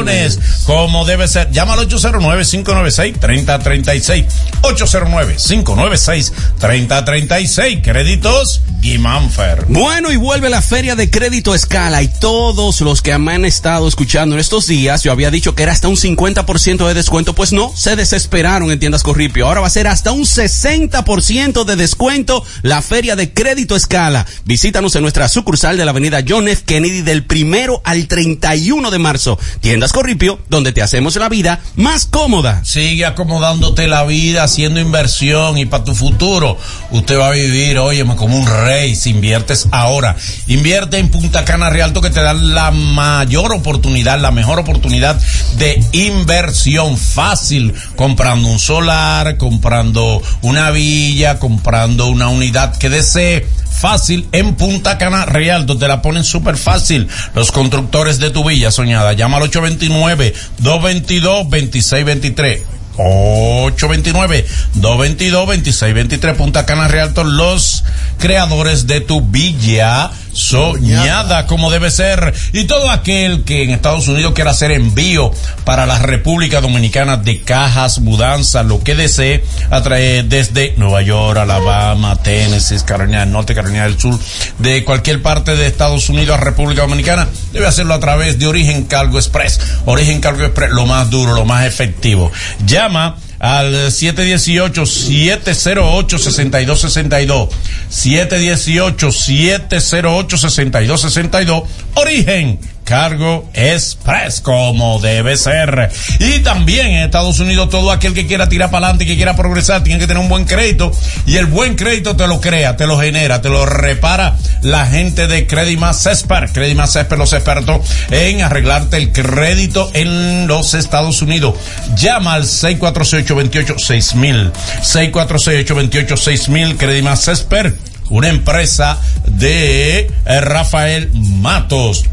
[SPEAKER 4] como debe ser. Llama al 809-596-3036. 809-596-3036. Créditos Guimánfer.
[SPEAKER 6] Bueno, y vuelve la feria de crédito escala y todos los que me han estado escuchando en estos días, yo había dicho que era hasta un 50% de descuento, pues no, se desesperaron en tiendas Corripio. Ahora va a ser hasta un 60% de descuento la feria de crédito escala. Visítanos en nuestra sucursal de la avenida John F. Kennedy del primero al 31 de marzo. Tiendas Corripio, donde te hacemos la vida más cómoda.
[SPEAKER 4] Sigue acomodándote la vida, haciendo inversión y para tu futuro. Usted va a vivir, óyeme, como un rey si inviertes ahora. Invierte en Punta Cana Rialto que te da la mayor oportunidad, la mejor oportunidad de inversión fácil. Comprando un solar, comprando una villa, comprando una unidad que desee fácil en Punta Cana Rialto. Te la ponen súper fácil. Los constructores de tu villa soñada. Llama al 829-222-2623. 829-222-2623 Punta Cana Rialto, los creadores de tu villa soñada como debe ser. Y todo aquel que en Estados Unidos quiera hacer envío para la República Dominicana de cajas, mudanza, lo que desee, a traer desde Nueva York, Alabama, Tennessee, Carolina del Norte, Carolina del Sur, de cualquier parte de Estados Unidos a República Dominicana, debe hacerlo a través de Origen Cargo Express. Origen Cargo Express, lo más duro, lo más efectivo. Llama al 718-708-6262. 718-708-6262. Origen. Cargo Express, como debe ser. Y también en Estados Unidos, todo aquel que quiera tirar para adelante, que quiera progresar, tiene que tener un buen crédito. Y el buen crédito te lo crea, te lo genera, te lo repara la gente de Credimas Expert. Credimas Expert, los expertos en arreglarte el crédito en los Estados Unidos. Llama al 646-828-6000. 646-828-6000. Credimas Expert una empresa de Rafael Matos.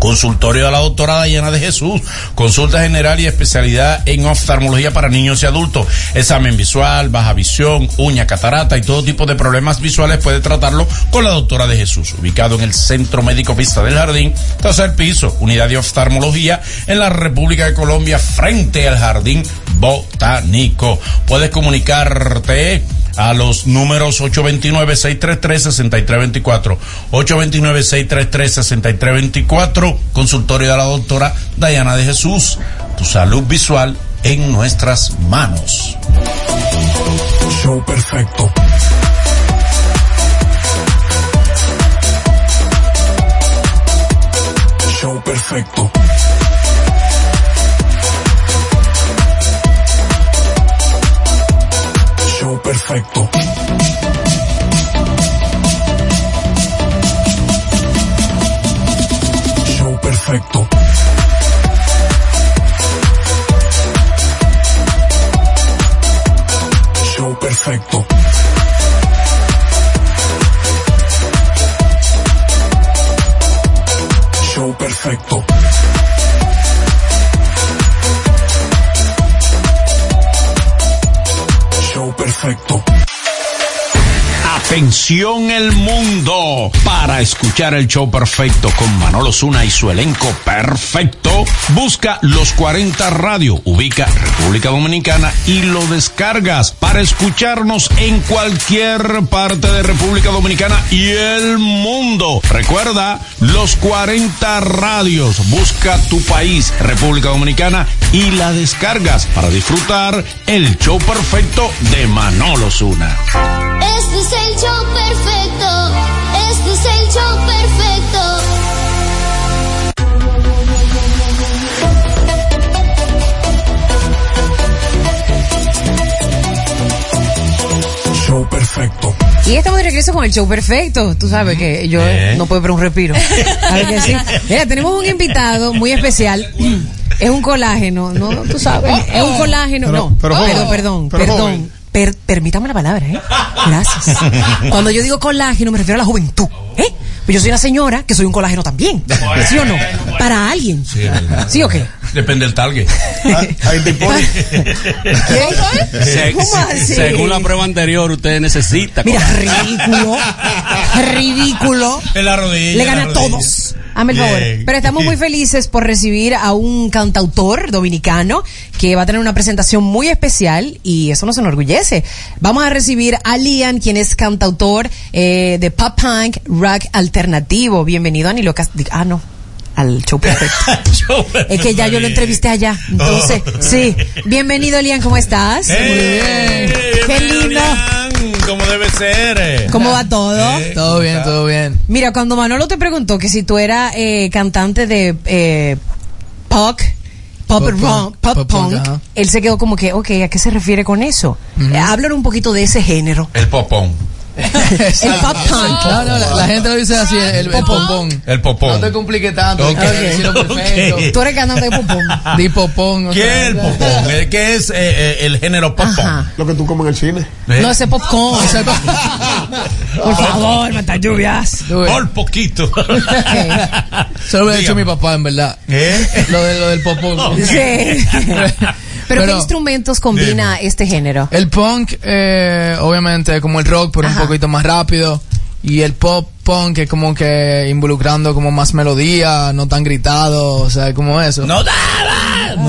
[SPEAKER 4] Consultorio de la doctora Dayana de Jesús, consulta general y especialidad en oftalmología para niños y adultos, examen visual, baja visión, uña, catarata y todo tipo de problemas visuales puede tratarlo con la doctora de Jesús, ubicado en el Centro Médico Vista del Jardín, tercer piso, unidad de oftalmología en la República de Colombia frente al Jardín Botánico. Puedes comunicarte a los números 829-633-6324, 829-633-6324, consultorio de la doctora Dayana de Jesús, tu salud visual en nuestras manos.
[SPEAKER 12] Show perfecto. Show perfecto. Perfecto. Show perfecto. Show perfecto. Show perfecto. Perfecto.
[SPEAKER 3] Atención el mundo para escuchar el show perfecto con Manolo Zuna y su elenco perfecto. Busca los 40 Radio, ubica República Dominicana y lo descargas para escucharnos en cualquier parte de República Dominicana y el mundo. Recuerda los 40 radios. Busca tu país, República Dominicana y la descargas para disfrutar el show perfecto de Manolo Zuna.
[SPEAKER 11] Este es el show perfecto. Este es el show perfecto.
[SPEAKER 12] Show perfecto.
[SPEAKER 5] Y estamos de regreso con el show perfecto. Tú sabes que yo
[SPEAKER 12] Eh.
[SPEAKER 5] no puedo ver un respiro. [laughs] ¿Sabes que sí? Mira, tenemos un invitado muy especial. Es un colágeno, ¿no? Tú sabes. Es un colágeno.
[SPEAKER 10] Pero-
[SPEAKER 5] no,
[SPEAKER 10] pero
[SPEAKER 5] perdón, perdón,
[SPEAKER 10] Pero
[SPEAKER 5] perdón. Per- permítame la palabra, ¿eh? Gracias. [laughs] Cuando yo digo colágeno me refiero a la juventud, ¿eh? Pues yo soy una señora que soy un colágeno también. [laughs] ¿Sí o no? Para alguien. ¿Sí o qué?
[SPEAKER 4] Depende del target. [laughs]
[SPEAKER 6] Se-
[SPEAKER 5] ¿Cómo así?
[SPEAKER 6] Según la prueba anterior, usted necesita.
[SPEAKER 5] Mira, ridículo. ridículo.
[SPEAKER 4] En la rodilla.
[SPEAKER 5] Le gana a todos. Hazme el favor.
[SPEAKER 4] Bien.
[SPEAKER 5] Pero estamos muy felices por recibir a un cantautor dominicano que va a tener una presentación muy especial y eso nos enorgullece. Vamos a recibir a Liam, quien es cantautor eh, de pop punk rock alternativo. Bienvenido a Nilo Cast- Ah, no. Al show perfecto. [laughs]
[SPEAKER 4] Show
[SPEAKER 5] Es que ya yo lo entrevisté allá. Entonces,
[SPEAKER 4] Oh.
[SPEAKER 5] sí. Bienvenido, Liam, ¿cómo estás?
[SPEAKER 4] ¡Eh!
[SPEAKER 5] Qué
[SPEAKER 4] Bienvenido,
[SPEAKER 5] lindo.
[SPEAKER 4] Como debe ser.
[SPEAKER 5] ¿Cómo va todo?
[SPEAKER 4] Eh,
[SPEAKER 7] Todo bien, todo bien.
[SPEAKER 5] Mira, cuando Manolo te preguntó que si tú eras eh, cantante de eh, pop, pop,
[SPEAKER 7] Pop
[SPEAKER 5] rock,
[SPEAKER 7] punk,
[SPEAKER 5] pop,
[SPEAKER 7] pop
[SPEAKER 5] punk,
[SPEAKER 7] punk,
[SPEAKER 5] él se quedó como que, ok, ¿a qué se refiere con eso? Eh, háblanos un poquito de ese género.
[SPEAKER 4] El popón. [laughs]
[SPEAKER 5] El pop punk.
[SPEAKER 7] No, no, la, la gente lo dice así, el, el popón.
[SPEAKER 4] El popón.
[SPEAKER 7] No te compliques tanto,
[SPEAKER 4] Ok.
[SPEAKER 7] hay que decirlo [laughs] perfecto.
[SPEAKER 4] Ok.
[SPEAKER 5] Tú eres cantante de popón. [laughs]
[SPEAKER 7] Di popón. o
[SPEAKER 4] ¿Qué
[SPEAKER 7] sea,
[SPEAKER 4] es el popón? Eh, ¿Qué es eh, el género popón?
[SPEAKER 5] Ajá.
[SPEAKER 10] Lo que tú comes en el cine.
[SPEAKER 4] ¿Eh?
[SPEAKER 5] No, ese popcorn. Por favor, mata lluvias.
[SPEAKER 4] Por poquito.
[SPEAKER 7] Se lo hubiera dicho
[SPEAKER 4] Dígame.
[SPEAKER 7] mi papá, en verdad.
[SPEAKER 4] ¿Eh?
[SPEAKER 7] Lo, de, lo del popón.
[SPEAKER 5] Sí. Pero, ¿qué instrumentos combina este género?
[SPEAKER 7] El punk, eh, obviamente, como el rock, pero
[SPEAKER 5] Ajá.
[SPEAKER 7] un poquito más rápido. Y el pop punk es como que involucrando como más melodía, no tan gritado, o sea, como eso.
[SPEAKER 4] No da.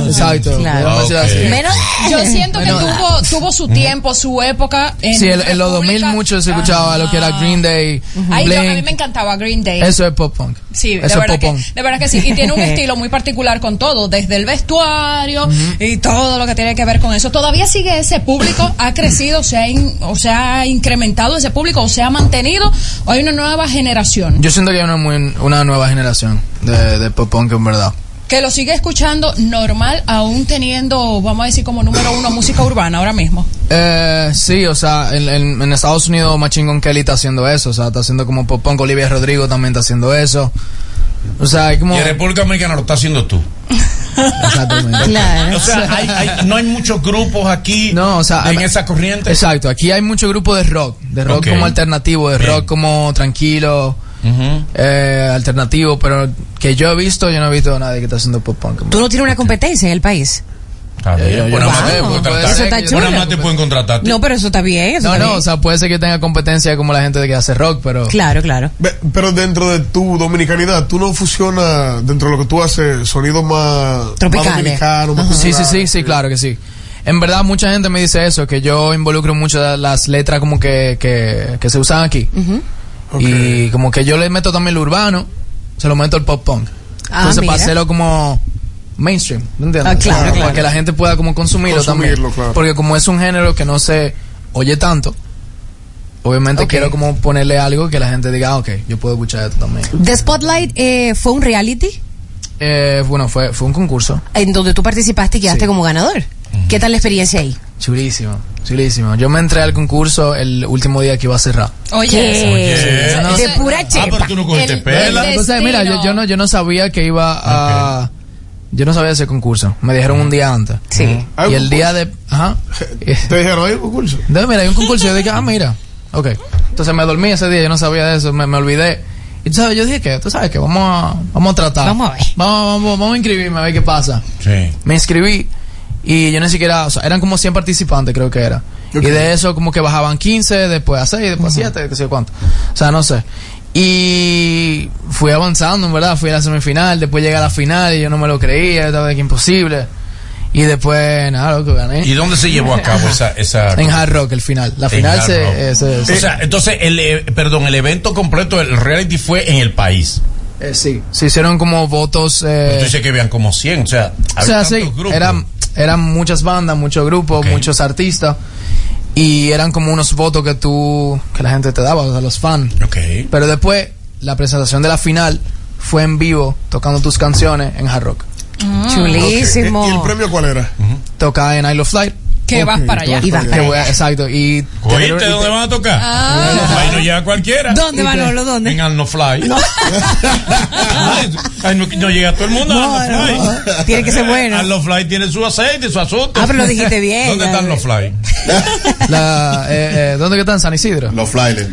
[SPEAKER 7] Exacto.
[SPEAKER 5] Claro. Menos.
[SPEAKER 8] Yo siento que tuvo, tuvo su tiempo, su época. En
[SPEAKER 7] Sí, en, en los 2000
[SPEAKER 8] República.
[SPEAKER 7] mucho se escuchaba lo que era Green Day,
[SPEAKER 8] Ahí yo- a mí me encantaba Green Day.
[SPEAKER 7] Eso es pop punk.
[SPEAKER 8] Sí, de
[SPEAKER 7] eso es
[SPEAKER 8] que,
[SPEAKER 7] popón.
[SPEAKER 8] de verdad que sí. Y tiene un [laughs] estilo muy particular con todo, desde el vestuario y todo lo que tiene que ver con eso. Todavía sigue ese público, ha crecido, se ha, in- o se ha incrementado ese público, o se ha mantenido, o hay una nueva generación
[SPEAKER 7] Yo siento que hay una, muy- una nueva generación de, de pop punk en verdad.
[SPEAKER 8] que lo sigue escuchando normal, aún teniendo, vamos a decir, como número uno [coughs] música urbana ahora mismo.
[SPEAKER 7] Eh, sí, o sea, en, en- en Estados Unidos Machine Gun Kelly está haciendo eso, o sea, está haciendo como pop punk, Olivia Rodrigo también está haciendo eso. O sea, hay como...
[SPEAKER 4] Y en República Dominicana lo está haciendo tú.
[SPEAKER 7] Exactamente.
[SPEAKER 5] Claro.
[SPEAKER 4] O sea, hay, hay- no hay muchos grupos aquí
[SPEAKER 7] No, o sea,
[SPEAKER 4] en esa corriente.
[SPEAKER 7] Exacto, aquí hay mucho grupo de rock, de rock
[SPEAKER 4] Ok.
[SPEAKER 7] como alternativo, de
[SPEAKER 4] Bien.
[SPEAKER 7] rock como tranquilo,
[SPEAKER 4] Ujú.
[SPEAKER 7] eh, alternativo, pero que yo he visto, yo no he visto a nadie que está haciendo pop punk.
[SPEAKER 5] Tú no tienes una competencia en el país.
[SPEAKER 4] Está bien,
[SPEAKER 7] Yo- yo-
[SPEAKER 4] buena
[SPEAKER 7] yo-
[SPEAKER 4] más te
[SPEAKER 7] Vamos,
[SPEAKER 4] pueden
[SPEAKER 7] puede
[SPEAKER 4] contratar.
[SPEAKER 5] ser Eso está
[SPEAKER 7] que yo-
[SPEAKER 5] chulo.
[SPEAKER 4] Buena más te pueden contratar.
[SPEAKER 5] No, pero eso está bien. Eso
[SPEAKER 7] No,
[SPEAKER 5] está
[SPEAKER 7] no,
[SPEAKER 5] bien.
[SPEAKER 7] o sea, puede ser que tenga competencia como la gente de que hace rock, pero
[SPEAKER 5] Claro, claro.
[SPEAKER 10] Pero dentro de tu dominicanidad, tú no fusionas dentro de lo que tú haces sonidos más,
[SPEAKER 5] Tropicales.
[SPEAKER 10] más más
[SPEAKER 7] Sí, sí, sí, sí, claro que sí. En verdad, mucha gente me dice eso, que yo involucro mucho la- las letras como que, que, que se usan aquí. Y como que yo le meto también lo urbano, se lo meto el pop punk.
[SPEAKER 5] Ah,
[SPEAKER 7] Entonces,
[SPEAKER 5] mira.
[SPEAKER 7] para hacerlo como mainstream, ¿me entiendes?
[SPEAKER 5] Ah, claro,
[SPEAKER 7] Para
[SPEAKER 5] claro.
[SPEAKER 7] que la gente pueda como consumirlo,
[SPEAKER 10] Consumirlo,
[SPEAKER 7] también.
[SPEAKER 10] claro.
[SPEAKER 7] Porque como es un género que no se oye tanto, obviamente quiero como ponerle algo que la gente diga, ah, ok, yo puedo escuchar esto también.
[SPEAKER 5] The Spotlight eh, fue un reality
[SPEAKER 7] Eh, bueno, fue, fue un concurso.
[SPEAKER 5] en donde tú participaste y quedaste
[SPEAKER 7] Sí.
[SPEAKER 5] como ganador. ¿Qué tal la experiencia ahí?
[SPEAKER 7] Chulísimo, chulísimo. Yo me entré al concurso el último día que iba a cerrar.
[SPEAKER 8] Oye, eso.
[SPEAKER 5] De pura
[SPEAKER 4] Ah, pero
[SPEAKER 5] chepa.
[SPEAKER 4] tú no cogiste
[SPEAKER 8] El-
[SPEAKER 4] pela.
[SPEAKER 8] el-
[SPEAKER 7] Entonces, mira, yo, yo no, yo no sabía que iba a... Yo no sabía ese concurso. Me dijeron un día antes.
[SPEAKER 5] Sí.
[SPEAKER 7] Y el día de... Ajá.
[SPEAKER 10] Te dijeron, hay un concurso.
[SPEAKER 7] Entonces, mira, hay un concurso. Yo dije, ah, mira. Ok. Entonces me dormí ese día, yo no sabía de eso, me, me olvidé. Y tú sabes, yo dije que, tú sabes que vamos a, vamos a tratar.
[SPEAKER 5] Vamos a ver.
[SPEAKER 7] Vamos, vamos, vamos a inscribirme a ver qué pasa.
[SPEAKER 4] Sí.
[SPEAKER 7] Me inscribí y yo ni siquiera, o sea, eran como 100 participantes creo que era. Y de eso como que bajaban 15, después a 6, después a 7, qué sé cuánto. O sea, no sé. Y fui avanzando, en verdad, fui a la semifinal, después llegué a la final y yo no me lo creía, estaba de que imposible. Y después, nada, lo que gané.
[SPEAKER 4] ¿Y dónde se llevó a [laughs] cabo esa... esa
[SPEAKER 7] En Hard Rock, el final. La
[SPEAKER 4] En
[SPEAKER 7] final se,
[SPEAKER 4] Rock.
[SPEAKER 7] eh, se-
[SPEAKER 4] O
[SPEAKER 7] se-
[SPEAKER 4] sea, entonces, el, eh, perdón, el evento completo, el reality fue en el país.
[SPEAKER 7] eh, sí, se hicieron como votos. eh,
[SPEAKER 4] Tú dices que habían como 100, o sea,
[SPEAKER 7] o
[SPEAKER 4] había
[SPEAKER 7] sea, sí, eran, eran muchas bandas, muchos grupos,
[SPEAKER 4] Ok.
[SPEAKER 7] muchos artistas. Y eran como unos votos que tú, que la gente te daba, o sea, los fans.
[SPEAKER 4] Ok.
[SPEAKER 7] Pero después, la presentación de la final fue en vivo, tocando tus canciones en Hard Rock.
[SPEAKER 5] Chulísimo.
[SPEAKER 10] ¿Y el premio cuál era?
[SPEAKER 7] Toca en Isle of Light.
[SPEAKER 8] Que vas para allá.
[SPEAKER 5] Y vas para allá.
[SPEAKER 7] exacto. Y
[SPEAKER 4] ¿Oíste dónde van a tocar?
[SPEAKER 8] Ah.
[SPEAKER 4] Ahí no llega cualquiera.
[SPEAKER 5] ¿Dónde, Manolo? ¿Dónde?
[SPEAKER 4] En Arno Fly. [laughs] Ay, no, no llega todo el mundo
[SPEAKER 5] No,
[SPEAKER 4] a Arno Fly.
[SPEAKER 5] no. Tiene que ser [laughs] bueno.
[SPEAKER 4] Arno Fly tiene su aceite, su asunto.
[SPEAKER 5] Ah, pero lo dijiste bien.
[SPEAKER 4] ¿Dónde está Arno Fly? [laughs]
[SPEAKER 7] la, eh, eh, ¿Dónde que está? En San Isidro.
[SPEAKER 13] Los flyers.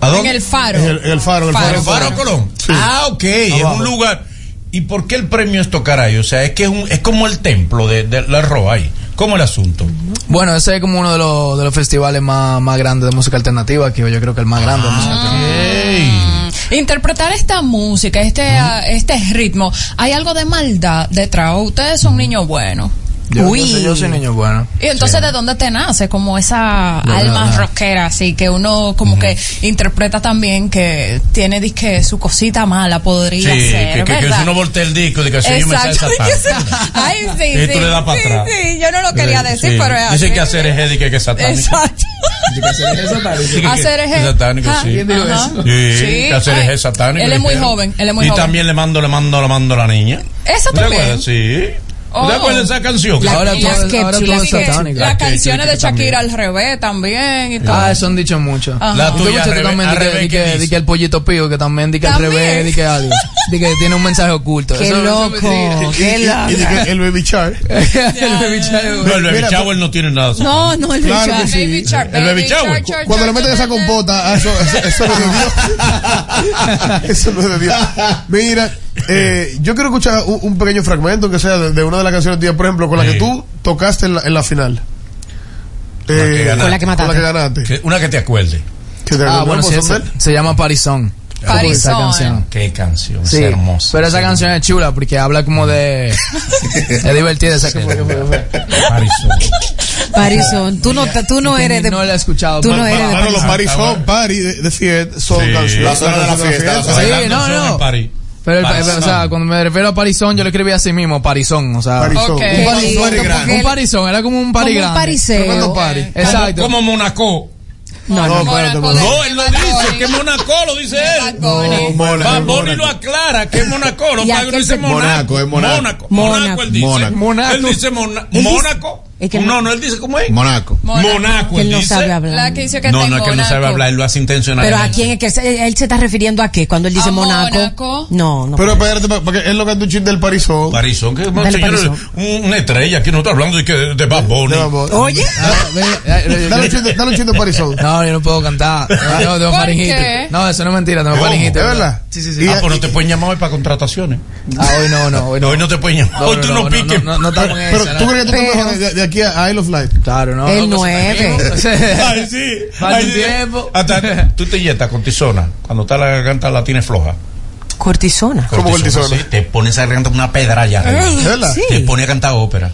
[SPEAKER 4] ¿A
[SPEAKER 8] En
[SPEAKER 4] dónde?
[SPEAKER 8] el faro.
[SPEAKER 10] En el, en el faro, en el
[SPEAKER 8] Faro.
[SPEAKER 10] faro.
[SPEAKER 4] ¿El Faro Colón? Ah, ok. Es un lugar. ¿Y por qué el premio es tocar ahí? O sea, es que es, un, es como el templo de, de la Roa ahí. ¿Cómo el asunto?
[SPEAKER 7] Bueno, ese es como uno de los, de los festivales más, más grandes de música alternativa, que yo creo que el más grande de música alternativa.
[SPEAKER 8] Interpretar esta música, este, ah, este ritmo, ¿hay algo de maldad detrás? ¿O Ustedes son niños buenos.
[SPEAKER 7] Yo,
[SPEAKER 5] Uy.
[SPEAKER 7] yo soy, yo soy niño bueno.
[SPEAKER 8] Y entonces, ¿de dónde te nace como esa
[SPEAKER 7] No,
[SPEAKER 8] alma
[SPEAKER 7] no, no.
[SPEAKER 8] rockera, así que uno como que interpreta también que tiene disque su cosita mala podría
[SPEAKER 4] Sí,
[SPEAKER 8] ser,
[SPEAKER 4] que, que, que
[SPEAKER 8] ¿verdad?
[SPEAKER 4] si uno voltea el disco, diga, sí, yo me
[SPEAKER 8] Exacto.
[SPEAKER 4] satánico. [laughs]
[SPEAKER 8] Ay, sí,
[SPEAKER 4] Y
[SPEAKER 8] sí.
[SPEAKER 4] tú le das para
[SPEAKER 8] sí,
[SPEAKER 4] atrás.
[SPEAKER 8] sí, yo no lo quería
[SPEAKER 4] Sí,
[SPEAKER 8] decir,
[SPEAKER 4] sí.
[SPEAKER 8] pero es
[SPEAKER 4] Dicen
[SPEAKER 8] así.
[SPEAKER 4] que hacer es que, que es satánico.
[SPEAKER 8] Exacto.
[SPEAKER 4] Que-
[SPEAKER 8] Hacer
[SPEAKER 4] que es satánico,
[SPEAKER 8] Ajá.
[SPEAKER 4] sí. Sí,
[SPEAKER 8] Sí,
[SPEAKER 4] que hacer es satánico.
[SPEAKER 8] él es muy joven, él es muy
[SPEAKER 4] y
[SPEAKER 8] joven.
[SPEAKER 4] también le mando, le mando, le mando a la niña.
[SPEAKER 8] Eso
[SPEAKER 4] ¿Te
[SPEAKER 8] también.
[SPEAKER 4] Sí.
[SPEAKER 8] Oh.
[SPEAKER 4] ¿Te acuerdas de esa canción?
[SPEAKER 5] La-
[SPEAKER 7] ahora todo, ahora todo
[SPEAKER 5] las
[SPEAKER 7] es satánico.
[SPEAKER 8] Las
[SPEAKER 4] La que-
[SPEAKER 8] canciones
[SPEAKER 4] que
[SPEAKER 8] de Shakira
[SPEAKER 4] también.
[SPEAKER 8] al revés también y todo.
[SPEAKER 7] Ah, eso han dicho mucho.
[SPEAKER 8] Ajá.
[SPEAKER 4] La
[SPEAKER 7] ¿Tú
[SPEAKER 4] tuya al revés,
[SPEAKER 7] también
[SPEAKER 4] al
[SPEAKER 7] di que,
[SPEAKER 4] revés,
[SPEAKER 7] di
[SPEAKER 4] ¿qué
[SPEAKER 7] que,
[SPEAKER 4] dice?
[SPEAKER 7] di que el pollito pío, que también di que al revés, di que algo. [laughs] Di que tiene un mensaje oculto.
[SPEAKER 5] Qué
[SPEAKER 7] Eso- eso
[SPEAKER 5] loco. Qué loco.
[SPEAKER 10] y que el baby char. [laughs]
[SPEAKER 7] El baby child.
[SPEAKER 4] No, el Baby
[SPEAKER 10] Mira,
[SPEAKER 4] Shower no tiene nada.
[SPEAKER 5] No, no, el
[SPEAKER 10] Claro
[SPEAKER 5] bicho.
[SPEAKER 10] que sí.
[SPEAKER 8] Baby Shark,
[SPEAKER 4] El Baby
[SPEAKER 8] Baby
[SPEAKER 4] Shower.
[SPEAKER 8] Shark, Shark,
[SPEAKER 10] Cuando le meten esa compota, eso, eso, [laughs] eso no es de Dios. Eso no es de Dios. Mira, eh, yo quiero escuchar un, un pequeño fragmento que sea de, de una de las canciones tuyas, por ejemplo, con la
[SPEAKER 4] Sí.
[SPEAKER 10] que tú tocaste en la, en la final. Eh,
[SPEAKER 4] ganaste.
[SPEAKER 5] Con la que mataste.
[SPEAKER 10] Con la que ganaste.
[SPEAKER 4] Que- Una que te acuerde.
[SPEAKER 10] Que te
[SPEAKER 7] Ah, bueno, sí,
[SPEAKER 10] ¿puedo
[SPEAKER 7] se, llama Parisón.
[SPEAKER 8] Parisón.
[SPEAKER 7] Esa canción.
[SPEAKER 4] Qué canción.
[SPEAKER 7] Sí,
[SPEAKER 4] es hermosa.
[SPEAKER 7] pero esa
[SPEAKER 4] Sí.
[SPEAKER 7] canción es chula porque habla como de... [laughs] es divertida esa canción.
[SPEAKER 4] Parisón.
[SPEAKER 5] Parison, tú no, tú no eres de.
[SPEAKER 7] No la he escuchado.
[SPEAKER 5] Tú no eres de
[SPEAKER 10] Claro, los
[SPEAKER 5] Parison.
[SPEAKER 10] party son party de, de fiesta, son
[SPEAKER 4] Sí.
[SPEAKER 10] canciones.
[SPEAKER 13] La zona de la fiesta, la
[SPEAKER 7] Sí, no, no. Pero, el- o sea, cuando me refiero a Parisón, yo lo escribí así mismo, Parisón, o sea...
[SPEAKER 10] Parisón.
[SPEAKER 8] Ok.
[SPEAKER 10] Un
[SPEAKER 7] Parisón, era como un
[SPEAKER 5] Como
[SPEAKER 7] party
[SPEAKER 5] un pariseo.
[SPEAKER 10] Party.
[SPEAKER 7] Exacto.
[SPEAKER 4] Como Monaco.
[SPEAKER 10] No, no, espérate, no.
[SPEAKER 4] No, él lo dice, que Monaco lo dice él. Bonnie lo aclara, que es Monaco. Lo que dice Monaco.
[SPEAKER 13] Mónaco, es. Mónaco.
[SPEAKER 4] Mónaco, él dice.
[SPEAKER 13] Mónaco.
[SPEAKER 7] Mónaco.
[SPEAKER 4] Él dice Mona-
[SPEAKER 5] Él dice-
[SPEAKER 4] Mónaco.
[SPEAKER 5] Es que
[SPEAKER 4] no, no, él dice cómo es.
[SPEAKER 13] Monaco.
[SPEAKER 4] Monaco,
[SPEAKER 5] Que él no
[SPEAKER 4] dice.
[SPEAKER 5] sabe hablar.
[SPEAKER 8] La que dice que
[SPEAKER 4] No, no es que él no sabe hablar, él lo hace
[SPEAKER 5] Pero
[SPEAKER 4] intencionalmente.
[SPEAKER 5] a quién es que se- él se está refiriendo a qué cuando él dice Monaco.
[SPEAKER 8] Mónaco.
[SPEAKER 5] No, no.
[SPEAKER 10] Pero espérate, porque él lo canta un chiste del Parisón.
[SPEAKER 4] Parisón, que
[SPEAKER 5] Dale,
[SPEAKER 4] señores, una estrella, aquí no está hablando de, que, de Bad Bunny.
[SPEAKER 10] De Bad Bunny.
[SPEAKER 5] Oye,
[SPEAKER 10] Dale un chiste, dale un chiste de Parisón.
[SPEAKER 7] No, yo no puedo cantar. No, tengo
[SPEAKER 8] ¿Por
[SPEAKER 7] faringitis.
[SPEAKER 8] qué?
[SPEAKER 7] No, eso no es mentira, tengo
[SPEAKER 4] ¿Cómo?
[SPEAKER 7] faringitis.
[SPEAKER 10] ¿Es verdad?
[SPEAKER 7] Sí, sí, sí.
[SPEAKER 4] Ah, pues no te pueden llamar hoy para contrataciones.
[SPEAKER 7] Ah, hoy no, no, hoy no.
[SPEAKER 4] Hoy no te pueden llamar.
[SPEAKER 7] No,
[SPEAKER 4] hoy
[SPEAKER 7] no,
[SPEAKER 4] tú
[SPEAKER 7] no,
[SPEAKER 4] no,
[SPEAKER 7] no,
[SPEAKER 4] piques.
[SPEAKER 7] no, no estamos en
[SPEAKER 10] Pero tú
[SPEAKER 7] ¿no?
[SPEAKER 10] crees que tú
[SPEAKER 5] Pero-
[SPEAKER 10] de, aquí a Isle of Light.
[SPEAKER 7] Claro, no.
[SPEAKER 5] El
[SPEAKER 7] no, pues,
[SPEAKER 5] nueve. [laughs] [laughs]
[SPEAKER 4] Ay, sí. Ay,
[SPEAKER 7] tiempo.
[SPEAKER 4] Hasta [laughs] tú te inyectas cortisona cuando está la garganta la tienes floja.
[SPEAKER 5] cortisona.
[SPEAKER 10] ¿Cómo cortisona?
[SPEAKER 4] Sí, te pones a garganta una pedra ya.
[SPEAKER 5] Sí.
[SPEAKER 4] Te pone a cantar ópera.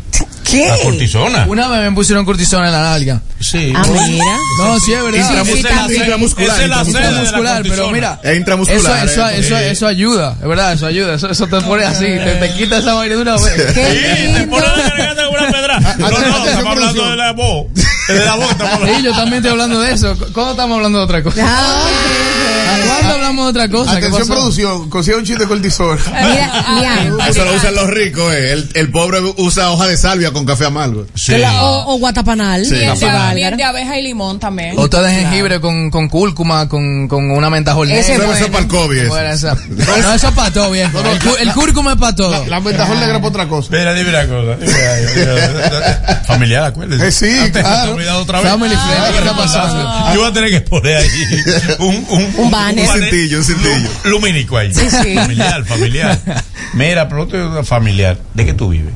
[SPEAKER 5] ¿Qué?
[SPEAKER 4] La cortisona.
[SPEAKER 7] Una vez me pusieron cortisona en la nalga.
[SPEAKER 4] Sí.
[SPEAKER 5] Ah, mira.
[SPEAKER 7] No, sí, es verdad.
[SPEAKER 5] Sí,
[SPEAKER 4] es
[SPEAKER 13] Intramuscular,
[SPEAKER 4] es la sede de la
[SPEAKER 7] Intramuscular, pero mira.
[SPEAKER 13] Es intramuscular.
[SPEAKER 7] Eso, eso,
[SPEAKER 13] eh,
[SPEAKER 7] eso,
[SPEAKER 4] sí.
[SPEAKER 7] eso ayuda, es verdad, eso ayuda. Eso, eso te pone así, te, te quita esa vaina de una vez.
[SPEAKER 4] Sí, te pone la garganta como una pedra. No, no,
[SPEAKER 10] atención,
[SPEAKER 4] estamos hablando de la voz. De la hablando.
[SPEAKER 7] Sí, yo también estoy hablando de eso. ¿Cuándo estamos hablando de otra cosa?
[SPEAKER 5] Ah,
[SPEAKER 7] ¿Cuándo hablamos de otra cosa? ¿Qué
[SPEAKER 10] Atención, producción, consigue un chiste de cortisol. [laughs]
[SPEAKER 13] Eso lo usan los ricos, eh. El, el pobre usa hoja de salvia con café amargo.
[SPEAKER 4] Sí.
[SPEAKER 5] Que la- O, o guatapanal.
[SPEAKER 13] Sí.
[SPEAKER 8] Miel de,
[SPEAKER 5] valga.
[SPEAKER 8] miel de abeja y limón también.
[SPEAKER 7] O de jengibre con, con cúrcuma, con, con una menta
[SPEAKER 5] es
[SPEAKER 13] Eso es para el COVID. eso.
[SPEAKER 7] Bueno, [laughs] No, eso es para todo, viejo. El, cu- el cúrcuma es para todo.
[SPEAKER 10] La ventajol negra para otra cosa.
[SPEAKER 4] Mira, dime una cosa. [laughs] Familiar, acuérdese.
[SPEAKER 10] Eh, sí,
[SPEAKER 4] te-
[SPEAKER 10] claro.
[SPEAKER 4] Te he olvidado otra vez.
[SPEAKER 7] Family friendly, ¿qué está pasando?
[SPEAKER 4] Yo voy a tener que poner ahí [laughs] un, un,
[SPEAKER 5] Un banner.
[SPEAKER 13] Un cintillo, un cintillo.
[SPEAKER 4] lumínico ahí.
[SPEAKER 5] Sí, sí.
[SPEAKER 4] Familiar, familiar. Mira, pero te digo familiar. ¿De qué tú vives?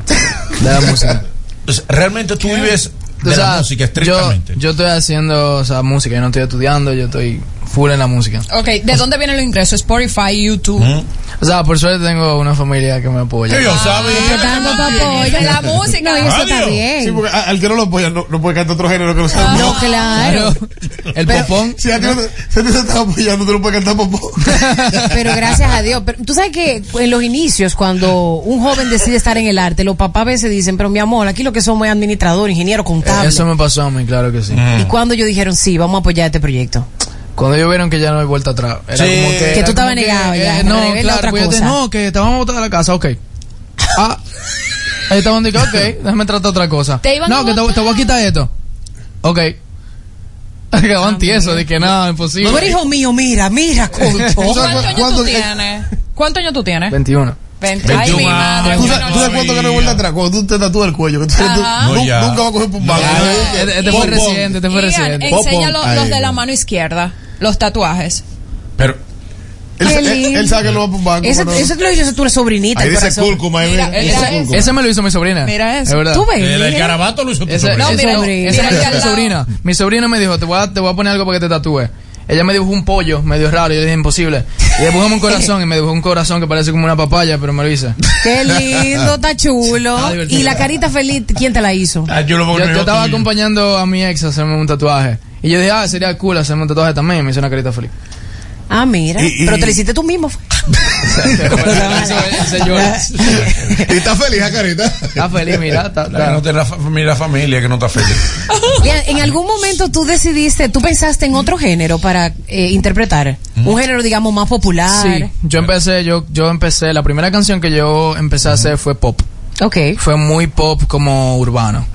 [SPEAKER 7] De la música.
[SPEAKER 4] Sea, Realmente tú vives
[SPEAKER 7] O
[SPEAKER 4] de
[SPEAKER 7] sea,
[SPEAKER 4] la música
[SPEAKER 7] yo,
[SPEAKER 4] estrictamente.
[SPEAKER 7] yo estoy haciendo o sea, música, yo no estoy estudiando, yo estoy full en la música.
[SPEAKER 8] Ok, ¿de dónde vienen los ingresos? Spotify, YouTube.
[SPEAKER 4] ¿Mm?
[SPEAKER 7] O sea, por suerte tengo una familia que me apoya.
[SPEAKER 4] ¿Qué yo sabía?
[SPEAKER 5] Que te dando tu apoyo.
[SPEAKER 8] De la música.
[SPEAKER 5] No, y eso está bien.
[SPEAKER 10] Sí, porque al que no lo apoya no, no puede cantar otro género que no sea.
[SPEAKER 5] No, claro.
[SPEAKER 7] El
[SPEAKER 5] Pero-
[SPEAKER 7] popón.
[SPEAKER 10] Si a ti no te, te está apoyando, tú no puedes cantar popó. [laughs]
[SPEAKER 5] Pero gracias a Dios. Pero tú sabes que en los inicios, cuando un joven decide estar en el arte, los papás a veces dicen, pero mi amor, aquí lo que somos es administrador, ingeniero, contable.
[SPEAKER 7] Eso me pasó a mí, claro que sí.
[SPEAKER 5] Y cuando ellos dijeron, sí, vamos a apoyar este proyecto.
[SPEAKER 7] Cuando ellos vieron que ya no hay vuelta atrás. Era
[SPEAKER 4] Sí.
[SPEAKER 7] como que,
[SPEAKER 5] Que tú estabas
[SPEAKER 7] que,
[SPEAKER 5] negado ya,
[SPEAKER 7] eh, no, claro, pues te- no, que te vamos a botar de la casa, ok. [laughs] Ah, ahí estaban diciendo, ok, déjame tratar otra cosa.
[SPEAKER 8] Te iban
[SPEAKER 7] no,
[SPEAKER 8] a
[SPEAKER 7] que te, voy a quitar esto. Ok. Acaban tieso, de que nada, imposible.
[SPEAKER 5] Eres hijo mío, mira, mira, cocho.
[SPEAKER 10] ¿Tú sabes
[SPEAKER 8] ¿Cuántos años tú tienes? ¿Cuántos años tú tienes?
[SPEAKER 7] 21.
[SPEAKER 8] Veinte. Ay,
[SPEAKER 4] 21
[SPEAKER 8] mi madre.
[SPEAKER 10] ¿Tú sabes, tú sabes
[SPEAKER 4] no
[SPEAKER 10] cuánto que no vuelta atrás? Cuando tú te tatúas el cuello. Que tú,
[SPEAKER 4] No,
[SPEAKER 10] nunca vas a coger por un.
[SPEAKER 7] Este, fue reciente, este fue reciente.
[SPEAKER 8] enseña los de la mano izquierda, los tatuajes.
[SPEAKER 4] Pero
[SPEAKER 10] Él, sabe que no va un banco.
[SPEAKER 5] Eso,
[SPEAKER 10] pero-
[SPEAKER 5] eso te lo hizo tu sobrinita,
[SPEAKER 13] Ahí dice cúrcuma.
[SPEAKER 8] Mira.
[SPEAKER 7] Ese me lo hizo mi sobrina.
[SPEAKER 8] Mira eso.
[SPEAKER 7] Es verdad.
[SPEAKER 5] ¿Tú ves?
[SPEAKER 4] el, el
[SPEAKER 5] Mira.
[SPEAKER 4] carabato lo hizo tu
[SPEAKER 7] Ese,
[SPEAKER 4] sobrino.
[SPEAKER 8] No,
[SPEAKER 7] ese-
[SPEAKER 8] mira,
[SPEAKER 5] sobrino.
[SPEAKER 7] ese
[SPEAKER 8] mira
[SPEAKER 7] me lo
[SPEAKER 8] aquí
[SPEAKER 7] hizo
[SPEAKER 8] al
[SPEAKER 7] mi sobrina. Mi sobrina me dijo, te voy, a, te voy a poner algo para que te tatúes. Ella me dibujó un pollo medio raro y yo dije, imposible. Y le dibujamos un corazón y me dibujó un corazón que parece como una papaya, pero me lo hice.
[SPEAKER 5] Qué lindo, está chulo.
[SPEAKER 7] Está
[SPEAKER 5] y la carita feliz, ¿quién te la hizo?
[SPEAKER 4] Ah, yo lo voy
[SPEAKER 7] Yo, yo estaba acompañando a mi ex a hacerme un tatuaje. Y yo dije, ah, sería cool hacerme un tatuaje también. Y me hizo una carita feliz.
[SPEAKER 5] Ah, mira.
[SPEAKER 10] Y- y-
[SPEAKER 5] Pero te lo hiciste tú mismo.
[SPEAKER 7] Llora. [laughs]
[SPEAKER 13] Y está feliz, ¿ah, carita.
[SPEAKER 7] Está feliz, mira. Está,
[SPEAKER 4] La que no
[SPEAKER 7] está.
[SPEAKER 4] tiene la, fa- mira familia que no está feliz.
[SPEAKER 5] En algún momento tú decidiste, tú pensaste en otro género para eh, interpretar. Un género, digamos, más popular.
[SPEAKER 7] Sí, yo empecé, yo, yo empecé, la primera canción que yo empecé a hacer fue pop.
[SPEAKER 5] Ok,
[SPEAKER 7] Fue muy pop como urbano.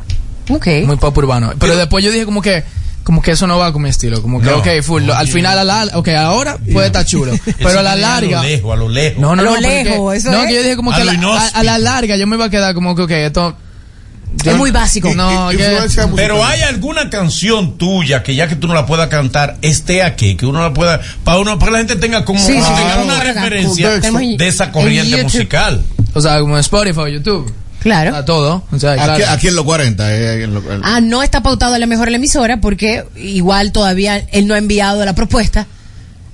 [SPEAKER 5] ok.
[SPEAKER 7] Muy pop urbano. Pero después yo dije como que, como que eso no va con mi estilo. Como que,
[SPEAKER 4] No.
[SPEAKER 7] ok, full. lo- al final, a la, ok, ahora puede estar chulo. [laughs] Pero a la larga.
[SPEAKER 4] A lo lejos, a lo lejos.
[SPEAKER 7] No, no,
[SPEAKER 5] A lo
[SPEAKER 7] no. porque-
[SPEAKER 5] lejos, eso
[SPEAKER 7] no,
[SPEAKER 5] es.
[SPEAKER 7] que yo dije como
[SPEAKER 4] A
[SPEAKER 7] que a
[SPEAKER 4] lo
[SPEAKER 7] la, a, la larga yo me iba a quedar como que, ok, esto. yo-
[SPEAKER 5] Es muy básico.
[SPEAKER 7] No, que-.
[SPEAKER 4] Pero hay alguna canción tuya que ya que tú no la puedas cantar, esté aquí, que uno la pueda, para uno, para que la gente tenga como
[SPEAKER 5] Sí, sí,
[SPEAKER 4] tenga una referencia de esa
[SPEAKER 5] en
[SPEAKER 4] corriente musical.
[SPEAKER 7] o sea, como Spotify o YouTube.
[SPEAKER 5] Claro.
[SPEAKER 7] A todo. O sea,
[SPEAKER 13] Aquí,
[SPEAKER 7] claro.
[SPEAKER 13] aquí en los 40. eh, en lo- en-
[SPEAKER 5] Ah, no está pautado a la mejor la emisora porque igual todavía él no ha enviado la propuesta.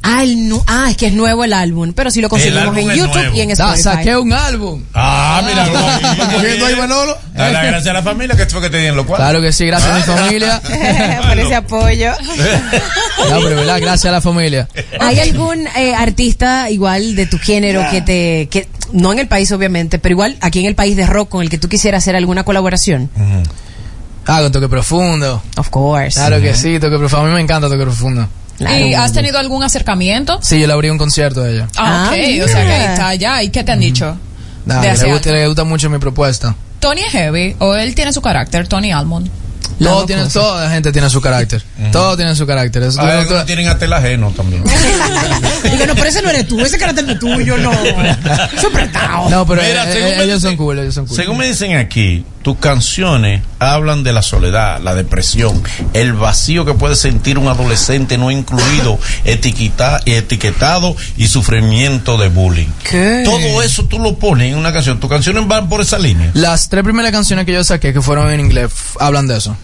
[SPEAKER 5] Ah, no- ah, es que es nuevo el álbum, pero si lo conseguimos en YouTube y en
[SPEAKER 7] Da,
[SPEAKER 5] Spotify.
[SPEAKER 7] saqué un álbum.
[SPEAKER 4] Ah, mira, [laughs]
[SPEAKER 10] cogiendo ahí, Manolo.
[SPEAKER 4] Dale gracias a la familia que fue que te dieron los cuatro.
[SPEAKER 7] Claro que sí, gracias a mi [laughs] familia. [laughs]
[SPEAKER 5] Por ese apoyo.
[SPEAKER 7] No, pero verdad, gracias a la familia.
[SPEAKER 5] ¿Hay algún eh, artista igual de tu género que te, que no en el país obviamente, pero igual aquí en el país de rock con el que tú quisieras hacer alguna colaboración?
[SPEAKER 7] Ah, con toque profundo.
[SPEAKER 5] Of course.
[SPEAKER 7] Claro que sí, toque profundo. A mí me encanta toque profundo.
[SPEAKER 5] Claro.
[SPEAKER 8] ¿Y has tenido algún acercamiento?
[SPEAKER 7] Sí, yo le abrí un concierto a ella.
[SPEAKER 8] Ah,
[SPEAKER 5] Ah,
[SPEAKER 8] ok, o sea que ahí está ya. ¿Y qué te han dicho?
[SPEAKER 7] Nah, le, gusta, le gusta mucho mi propuesta.
[SPEAKER 8] Tony es heavy o él tiene su carácter, Tony Almond.
[SPEAKER 7] Todo tiene, toda la gente tiene su carácter. Todo tiene su carácter. Eso-
[SPEAKER 4] Hay algunos que tienen hasta el ajeno también. [laughs]
[SPEAKER 5] Digo, no, pero ese no eres tú, ese carácter no es tuyo, no. Eso.
[SPEAKER 7] No, pero
[SPEAKER 4] Mira,
[SPEAKER 7] eh,
[SPEAKER 4] según
[SPEAKER 7] eh,
[SPEAKER 4] me
[SPEAKER 7] ellos
[SPEAKER 4] dicen-
[SPEAKER 7] son cool, ellos son cool.
[SPEAKER 4] Según me dicen aquí, tus canciones hablan de la soledad, la depresión, el vacío que puede sentir un adolescente no incluido, [laughs] etiqueta- etiquetado y sufrimiento de bullying.
[SPEAKER 5] ¿Qué?
[SPEAKER 4] Todo eso tú lo pones en una canción. Tus canciones van por esa línea.
[SPEAKER 7] Las tres primeras canciones que yo saqué, que fueron en inglés, hablan de eso.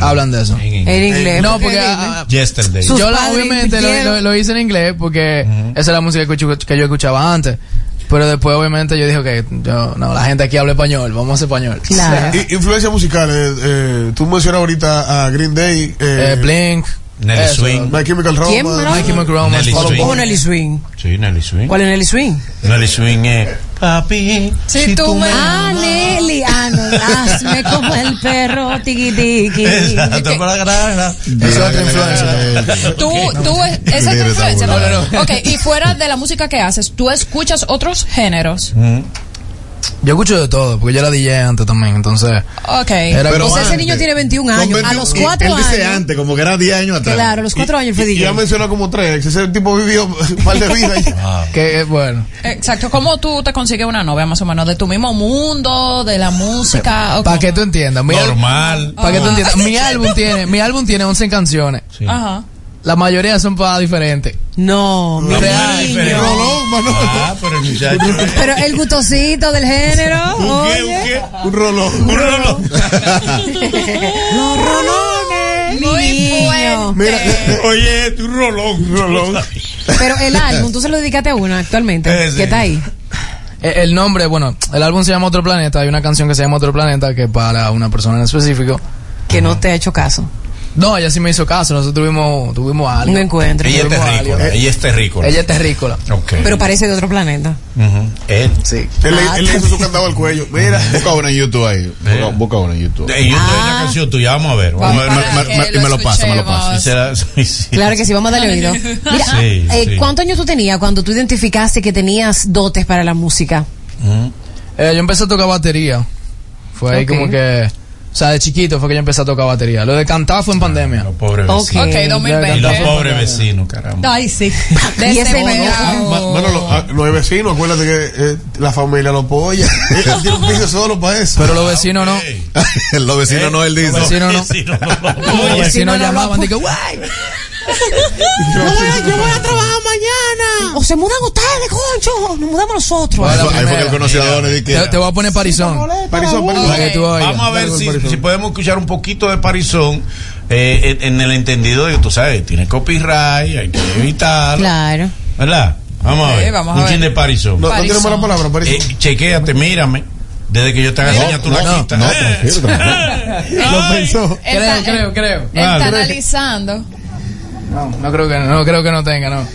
[SPEAKER 7] Hablan de eso.
[SPEAKER 4] En inglés.
[SPEAKER 5] En inglés.
[SPEAKER 7] No,
[SPEAKER 5] ¿por qué
[SPEAKER 7] porque ah,
[SPEAKER 4] Yesterday.
[SPEAKER 7] Yo la- obviamente lo,
[SPEAKER 5] invirtieron.
[SPEAKER 7] lo- lo hice en inglés porque esa es la música que, yo escuchaba antes. Pero después, obviamente, yo dije, ok, yo, no, la gente aquí habla español, vamos a hacer español.
[SPEAKER 5] Claro.
[SPEAKER 10] I- Influencias musicales. Eh, tú mencionas ahorita a Green Day. Eh,
[SPEAKER 7] Eh, Blink,
[SPEAKER 4] Nelly
[SPEAKER 7] eso,
[SPEAKER 4] Swing.
[SPEAKER 10] My Chemical Romance.
[SPEAKER 5] ¿Quién, bro?
[SPEAKER 7] My Chemical Romance,
[SPEAKER 4] Nelly Swing.
[SPEAKER 5] ¿Cómo
[SPEAKER 7] Boy.
[SPEAKER 5] Nelly Swing?
[SPEAKER 4] Sí, Nelly Swing.
[SPEAKER 5] ¿Cuál es Nelly Swing?
[SPEAKER 4] Nelly Swing es Papi,
[SPEAKER 8] Si tú me
[SPEAKER 5] Ah, Nelly. Ah, no, hazme como el perro, tiki tiki.
[SPEAKER 4] Exacto, para ganar.
[SPEAKER 7] Es otra influencia.
[SPEAKER 8] Tú, tú, esa es tu
[SPEAKER 13] Mira,
[SPEAKER 8] influencia. Ok, y fuera de la música que haces, ¿tú escuchas otros géneros?
[SPEAKER 7] Yo escucho de todo, porque yo era DJ antes también, entonces...
[SPEAKER 8] Ok.
[SPEAKER 7] Era
[SPEAKER 13] Pero
[SPEAKER 5] O sea, ese
[SPEAKER 13] antes,
[SPEAKER 5] niño tiene 21
[SPEAKER 13] con
[SPEAKER 5] años. A
[SPEAKER 13] 21
[SPEAKER 5] los
[SPEAKER 13] y
[SPEAKER 5] 4
[SPEAKER 13] Él dice
[SPEAKER 5] años.
[SPEAKER 13] antes, como que era 10 años atrás.
[SPEAKER 5] Claro, a los 4 años fue
[SPEAKER 10] Y ya
[SPEAKER 5] DJ.
[SPEAKER 10] mencionó como tres. Ese tipo vivió [laughs] un par de vidas. ya. [laughs]
[SPEAKER 7] Que, eh, bueno,
[SPEAKER 8] Exacto. ¿Cómo tú te consigues una novia, más o menos? ¿De tu mismo mundo? ¿De la música? ¿O
[SPEAKER 7] para que tú entiendas. Mi
[SPEAKER 4] Normal.
[SPEAKER 7] Para que tú entiendas, mi [laughs] álbum tiene, mi álbum tiene 11 canciones.
[SPEAKER 8] Ajá.
[SPEAKER 7] La mayoría son para diferentes.
[SPEAKER 5] No, mi.
[SPEAKER 10] Rolón.
[SPEAKER 4] Ah, pero el muchacho.
[SPEAKER 5] Pero el gustosito del género. [laughs]
[SPEAKER 4] ¿Un qué? ¿Un qué?
[SPEAKER 10] Un rolón.
[SPEAKER 4] Un rolón.
[SPEAKER 5] Los rolones.
[SPEAKER 8] Muy
[SPEAKER 5] niño.
[SPEAKER 10] Mira, eh,
[SPEAKER 4] Oye, tu rolón. Un rolón.
[SPEAKER 5] Pero el álbum, tú se lo dedicaste a uno actualmente.
[SPEAKER 4] Eh.
[SPEAKER 5] ¿Qué está ahí?
[SPEAKER 7] Eh, El nombre, bueno, el álbum se llama Otro Planeta. Hay una canción que se llama Otro Planeta que para una persona en específico.
[SPEAKER 5] Que no te ha hecho caso.
[SPEAKER 7] No, ella sí me hizo caso. Nosotros tuvimos, tuvimos algo.
[SPEAKER 5] Un encuentro.
[SPEAKER 4] Ella es terrícola. Ella es terrícola.
[SPEAKER 7] Ella es terrícola.
[SPEAKER 4] Ok.
[SPEAKER 5] Pero parece de otro planeta.
[SPEAKER 4] Él.
[SPEAKER 7] Sí.
[SPEAKER 10] él, le-
[SPEAKER 5] Ah,
[SPEAKER 10] él le hizo su candado al cuello. Mira. [laughs]
[SPEAKER 13] Busca una en YouTube ahí. Busca, busca una en YouTube.
[SPEAKER 4] Eh, yo tengo una canción tuya, vamos a ver. Vamos a ver.
[SPEAKER 8] Para
[SPEAKER 13] me- me-
[SPEAKER 8] que
[SPEAKER 13] me- y me lo pasa, me lo pasa.
[SPEAKER 4] Y será- [laughs] sí, sí.
[SPEAKER 5] Claro que sí, vamos a darle oído. Mira,
[SPEAKER 4] Sí,
[SPEAKER 5] eh,
[SPEAKER 4] sí.
[SPEAKER 5] ¿cuántos años tú tenías cuando tú identificaste que tenías dotes para la música?
[SPEAKER 7] Eh, yo empecé a tocar batería. Fue ahí como que. O sea, de chiquito fue que yo empecé a tocar batería. Lo de cantar fue en pandemia.
[SPEAKER 4] Los pobres vecinos.
[SPEAKER 8] Ok,
[SPEAKER 4] Y los
[SPEAKER 8] 2020.
[SPEAKER 4] pobres vecinos, caramba.
[SPEAKER 8] Ay, sí. [laughs]
[SPEAKER 5] Y ese niño-
[SPEAKER 8] Desesperado.
[SPEAKER 10] Ma- Mano, lo- ah, los vecinos, acuérdate que eh, la familia lo apoya. [laughs] Él tiene un piso solo para eso.
[SPEAKER 7] Pero los vecinos no.
[SPEAKER 13] Los vecinos no, él dice.
[SPEAKER 7] Los vecinos no.
[SPEAKER 4] Vecinos no.
[SPEAKER 7] Los vecinos llamaban. Dije, guay.
[SPEAKER 5] Yo voy a trabajar mañana. O se mudan ustedes, concho. Nos mudamos nosotros.
[SPEAKER 13] Ahí fue- ahí fue que
[SPEAKER 7] primera.
[SPEAKER 13] él conoció a Donny.
[SPEAKER 7] Te, te voy a poner parizón.
[SPEAKER 10] Parizón, Parizón.
[SPEAKER 4] Vamos a ver si,
[SPEAKER 10] Parizón.
[SPEAKER 4] si podemos escuchar un poquito de Parizón eh, en, en el entendido de que tú sabes, tiene copyright, hay que evitar.
[SPEAKER 5] Claro.
[SPEAKER 4] ¿Verdad? Vamos a ver.
[SPEAKER 8] vamos a
[SPEAKER 4] un
[SPEAKER 8] ver.
[SPEAKER 4] chin de Parizón.
[SPEAKER 10] No, no tiene
[SPEAKER 8] Parizón.
[SPEAKER 10] mala palabra, Parizón.
[SPEAKER 4] Eh, chequéate, mírame. Desde que yo te haga señas, tú la
[SPEAKER 13] no,
[SPEAKER 4] quitas.
[SPEAKER 13] no, [laughs]
[SPEAKER 4] Eh.
[SPEAKER 7] creo.
[SPEAKER 8] Él está
[SPEAKER 4] Vale.
[SPEAKER 7] No, no creo que no, no creo que no tenga, no.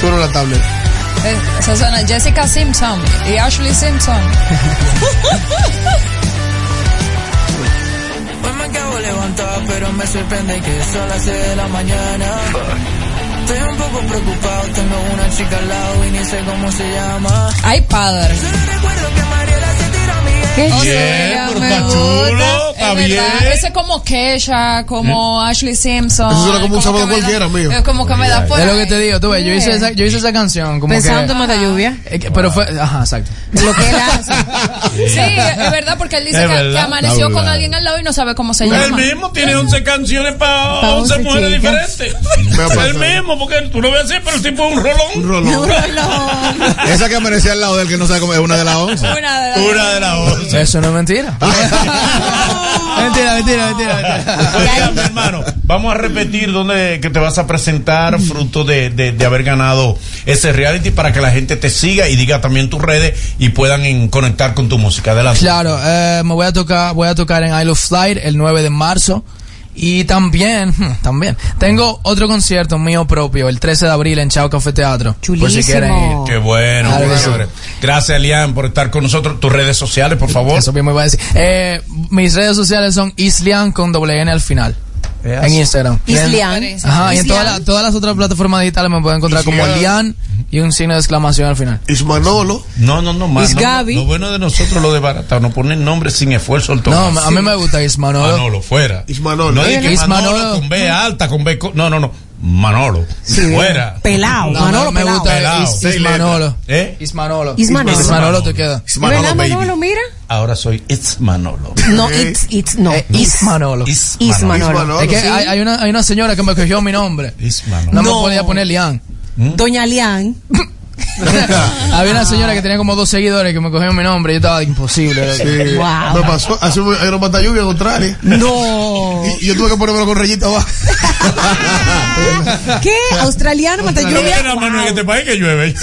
[SPEAKER 10] Suena la tablet.
[SPEAKER 8] Eh, Esa suena Jessica Simpson y Ashley Simpson. [laughs]
[SPEAKER 14] Hoy me acabo de levantar, pero me sorprende que son las 6 de la mañana. Estoy un poco preocupado, tengo una chica al lado y ni sé cómo se llama.
[SPEAKER 8] Ay, padre.
[SPEAKER 14] Solo recuerdo que
[SPEAKER 5] Qué
[SPEAKER 8] me gusta.
[SPEAKER 4] Está
[SPEAKER 8] Es
[SPEAKER 4] bien.
[SPEAKER 8] verdad. Ese es como Kesha, como Ashley Simpson.
[SPEAKER 10] Eso suena como un sábado
[SPEAKER 8] da-
[SPEAKER 10] cualquiera, mío.
[SPEAKER 8] Es como que me da por
[SPEAKER 7] Es lo que te digo, tú ves, yo hice esa, yo hice esa canción como
[SPEAKER 5] Pensando
[SPEAKER 7] que...
[SPEAKER 5] en Mata Lluvia.
[SPEAKER 7] eh, que- pero fue, ajá, exacto.
[SPEAKER 5] Lo que él hace. [laughs]
[SPEAKER 8] Sí, es verdad, porque él dice que,
[SPEAKER 4] verdad.
[SPEAKER 8] que amaneció con alguien al lado y no sabe cómo se
[SPEAKER 4] Él
[SPEAKER 8] llama.
[SPEAKER 4] mismo tiene 11 canciones para
[SPEAKER 5] Pa'
[SPEAKER 4] 11
[SPEAKER 5] 11
[SPEAKER 4] mujeres
[SPEAKER 5] chicas.
[SPEAKER 4] diferentes. El [laughs] mismo, porque tú lo ves así, pero el tipo es un rolón.
[SPEAKER 10] Un rolón. [laughs]
[SPEAKER 13] Esa que amanecía al lado de él que no sabe cómo es una de las 11.
[SPEAKER 8] Una de las-
[SPEAKER 4] Una de las 11.
[SPEAKER 7] Eso no es mentira. Mentira, mentira, mentira, mentira. [laughs]
[SPEAKER 4] Oiga, mi hermano, vamos a repetir dónde que te vas a presentar, fruto de, de- de haber ganado ese reality, para que la gente te siga y diga también tus redes y puedan en- conectar con tu música. Adelante.
[SPEAKER 7] Claro, eh, me voy a tocar, voy a tocar en Isle of Flight el 9 de marzo. Y también, [laughs] también, tengo otro concierto mío propio el 13 de abril en Chao Café Teatro. Por si
[SPEAKER 5] Chulísimo.
[SPEAKER 7] quieren ir.
[SPEAKER 4] Qué bueno, chévere. Gracias, Elian, por estar con nosotros. Tus redes sociales, por favor.
[SPEAKER 7] Eso bien me iba a decir. Eh, mis redes sociales son Islian con doble N al final. En Instagram.
[SPEAKER 5] Islian.
[SPEAKER 7] Ajá, y en todas las- todas las otras plataformas digitales me pueden encontrar como. Lian y un signo de exclamación al final.
[SPEAKER 10] Ismanolo.
[SPEAKER 4] No, no, no, más.
[SPEAKER 5] Is
[SPEAKER 4] no,
[SPEAKER 5] Gaby.
[SPEAKER 4] Lo bueno de nosotros, lo de barata, nos ponen nombres sin esfuerzo al
[SPEAKER 7] No, a mí me gusta Ismanolo.
[SPEAKER 4] Manolo, fuera.
[SPEAKER 10] Ismanolo.
[SPEAKER 4] No
[SPEAKER 7] Ismanolo.
[SPEAKER 4] Manolo con B alta, con B. co- No, no, no. Manolo. fuera.
[SPEAKER 5] Pelao.
[SPEAKER 7] No,
[SPEAKER 5] Manolo
[SPEAKER 7] me,
[SPEAKER 5] pelao.
[SPEAKER 7] gusta
[SPEAKER 4] Pelao.
[SPEAKER 7] Is-
[SPEAKER 4] Seis
[SPEAKER 7] Ismanolo.
[SPEAKER 4] ¿Eh?
[SPEAKER 7] Ismanolo.
[SPEAKER 5] Ismanolo.
[SPEAKER 7] Ismanolo te queda.
[SPEAKER 5] ¿De verdad, Manolo, mira?
[SPEAKER 4] Ahora soy It's Manolo.
[SPEAKER 5] No, it's, it's, no.
[SPEAKER 7] Eh,
[SPEAKER 5] Is.
[SPEAKER 7] Ismanolo.
[SPEAKER 4] It's
[SPEAKER 5] Is
[SPEAKER 4] Manolo.
[SPEAKER 5] Manolo.
[SPEAKER 7] Es que
[SPEAKER 10] sí.
[SPEAKER 7] hay, hay una, hay una señora que me cogió mi nombre.
[SPEAKER 4] It's Manolo.
[SPEAKER 7] No,
[SPEAKER 5] No.
[SPEAKER 7] me podía poner Lian.
[SPEAKER 5] Doña Lian. [laughs] [laughs]
[SPEAKER 7] Había una señora que tenía como dos seguidores que me cogió mi nombre y yo estaba imposible.
[SPEAKER 10] Sí. [laughs]
[SPEAKER 5] Wow.
[SPEAKER 10] Me pasó. Hace un, era una lluvia contraria.
[SPEAKER 5] No.
[SPEAKER 10] Y, y yo tuve que ponérmelo con rayita abajo. [laughs]
[SPEAKER 5] ¿Qué? ¿Australiano, mata
[SPEAKER 4] No
[SPEAKER 5] lluvia?
[SPEAKER 4] tiene mano en este país que llueve.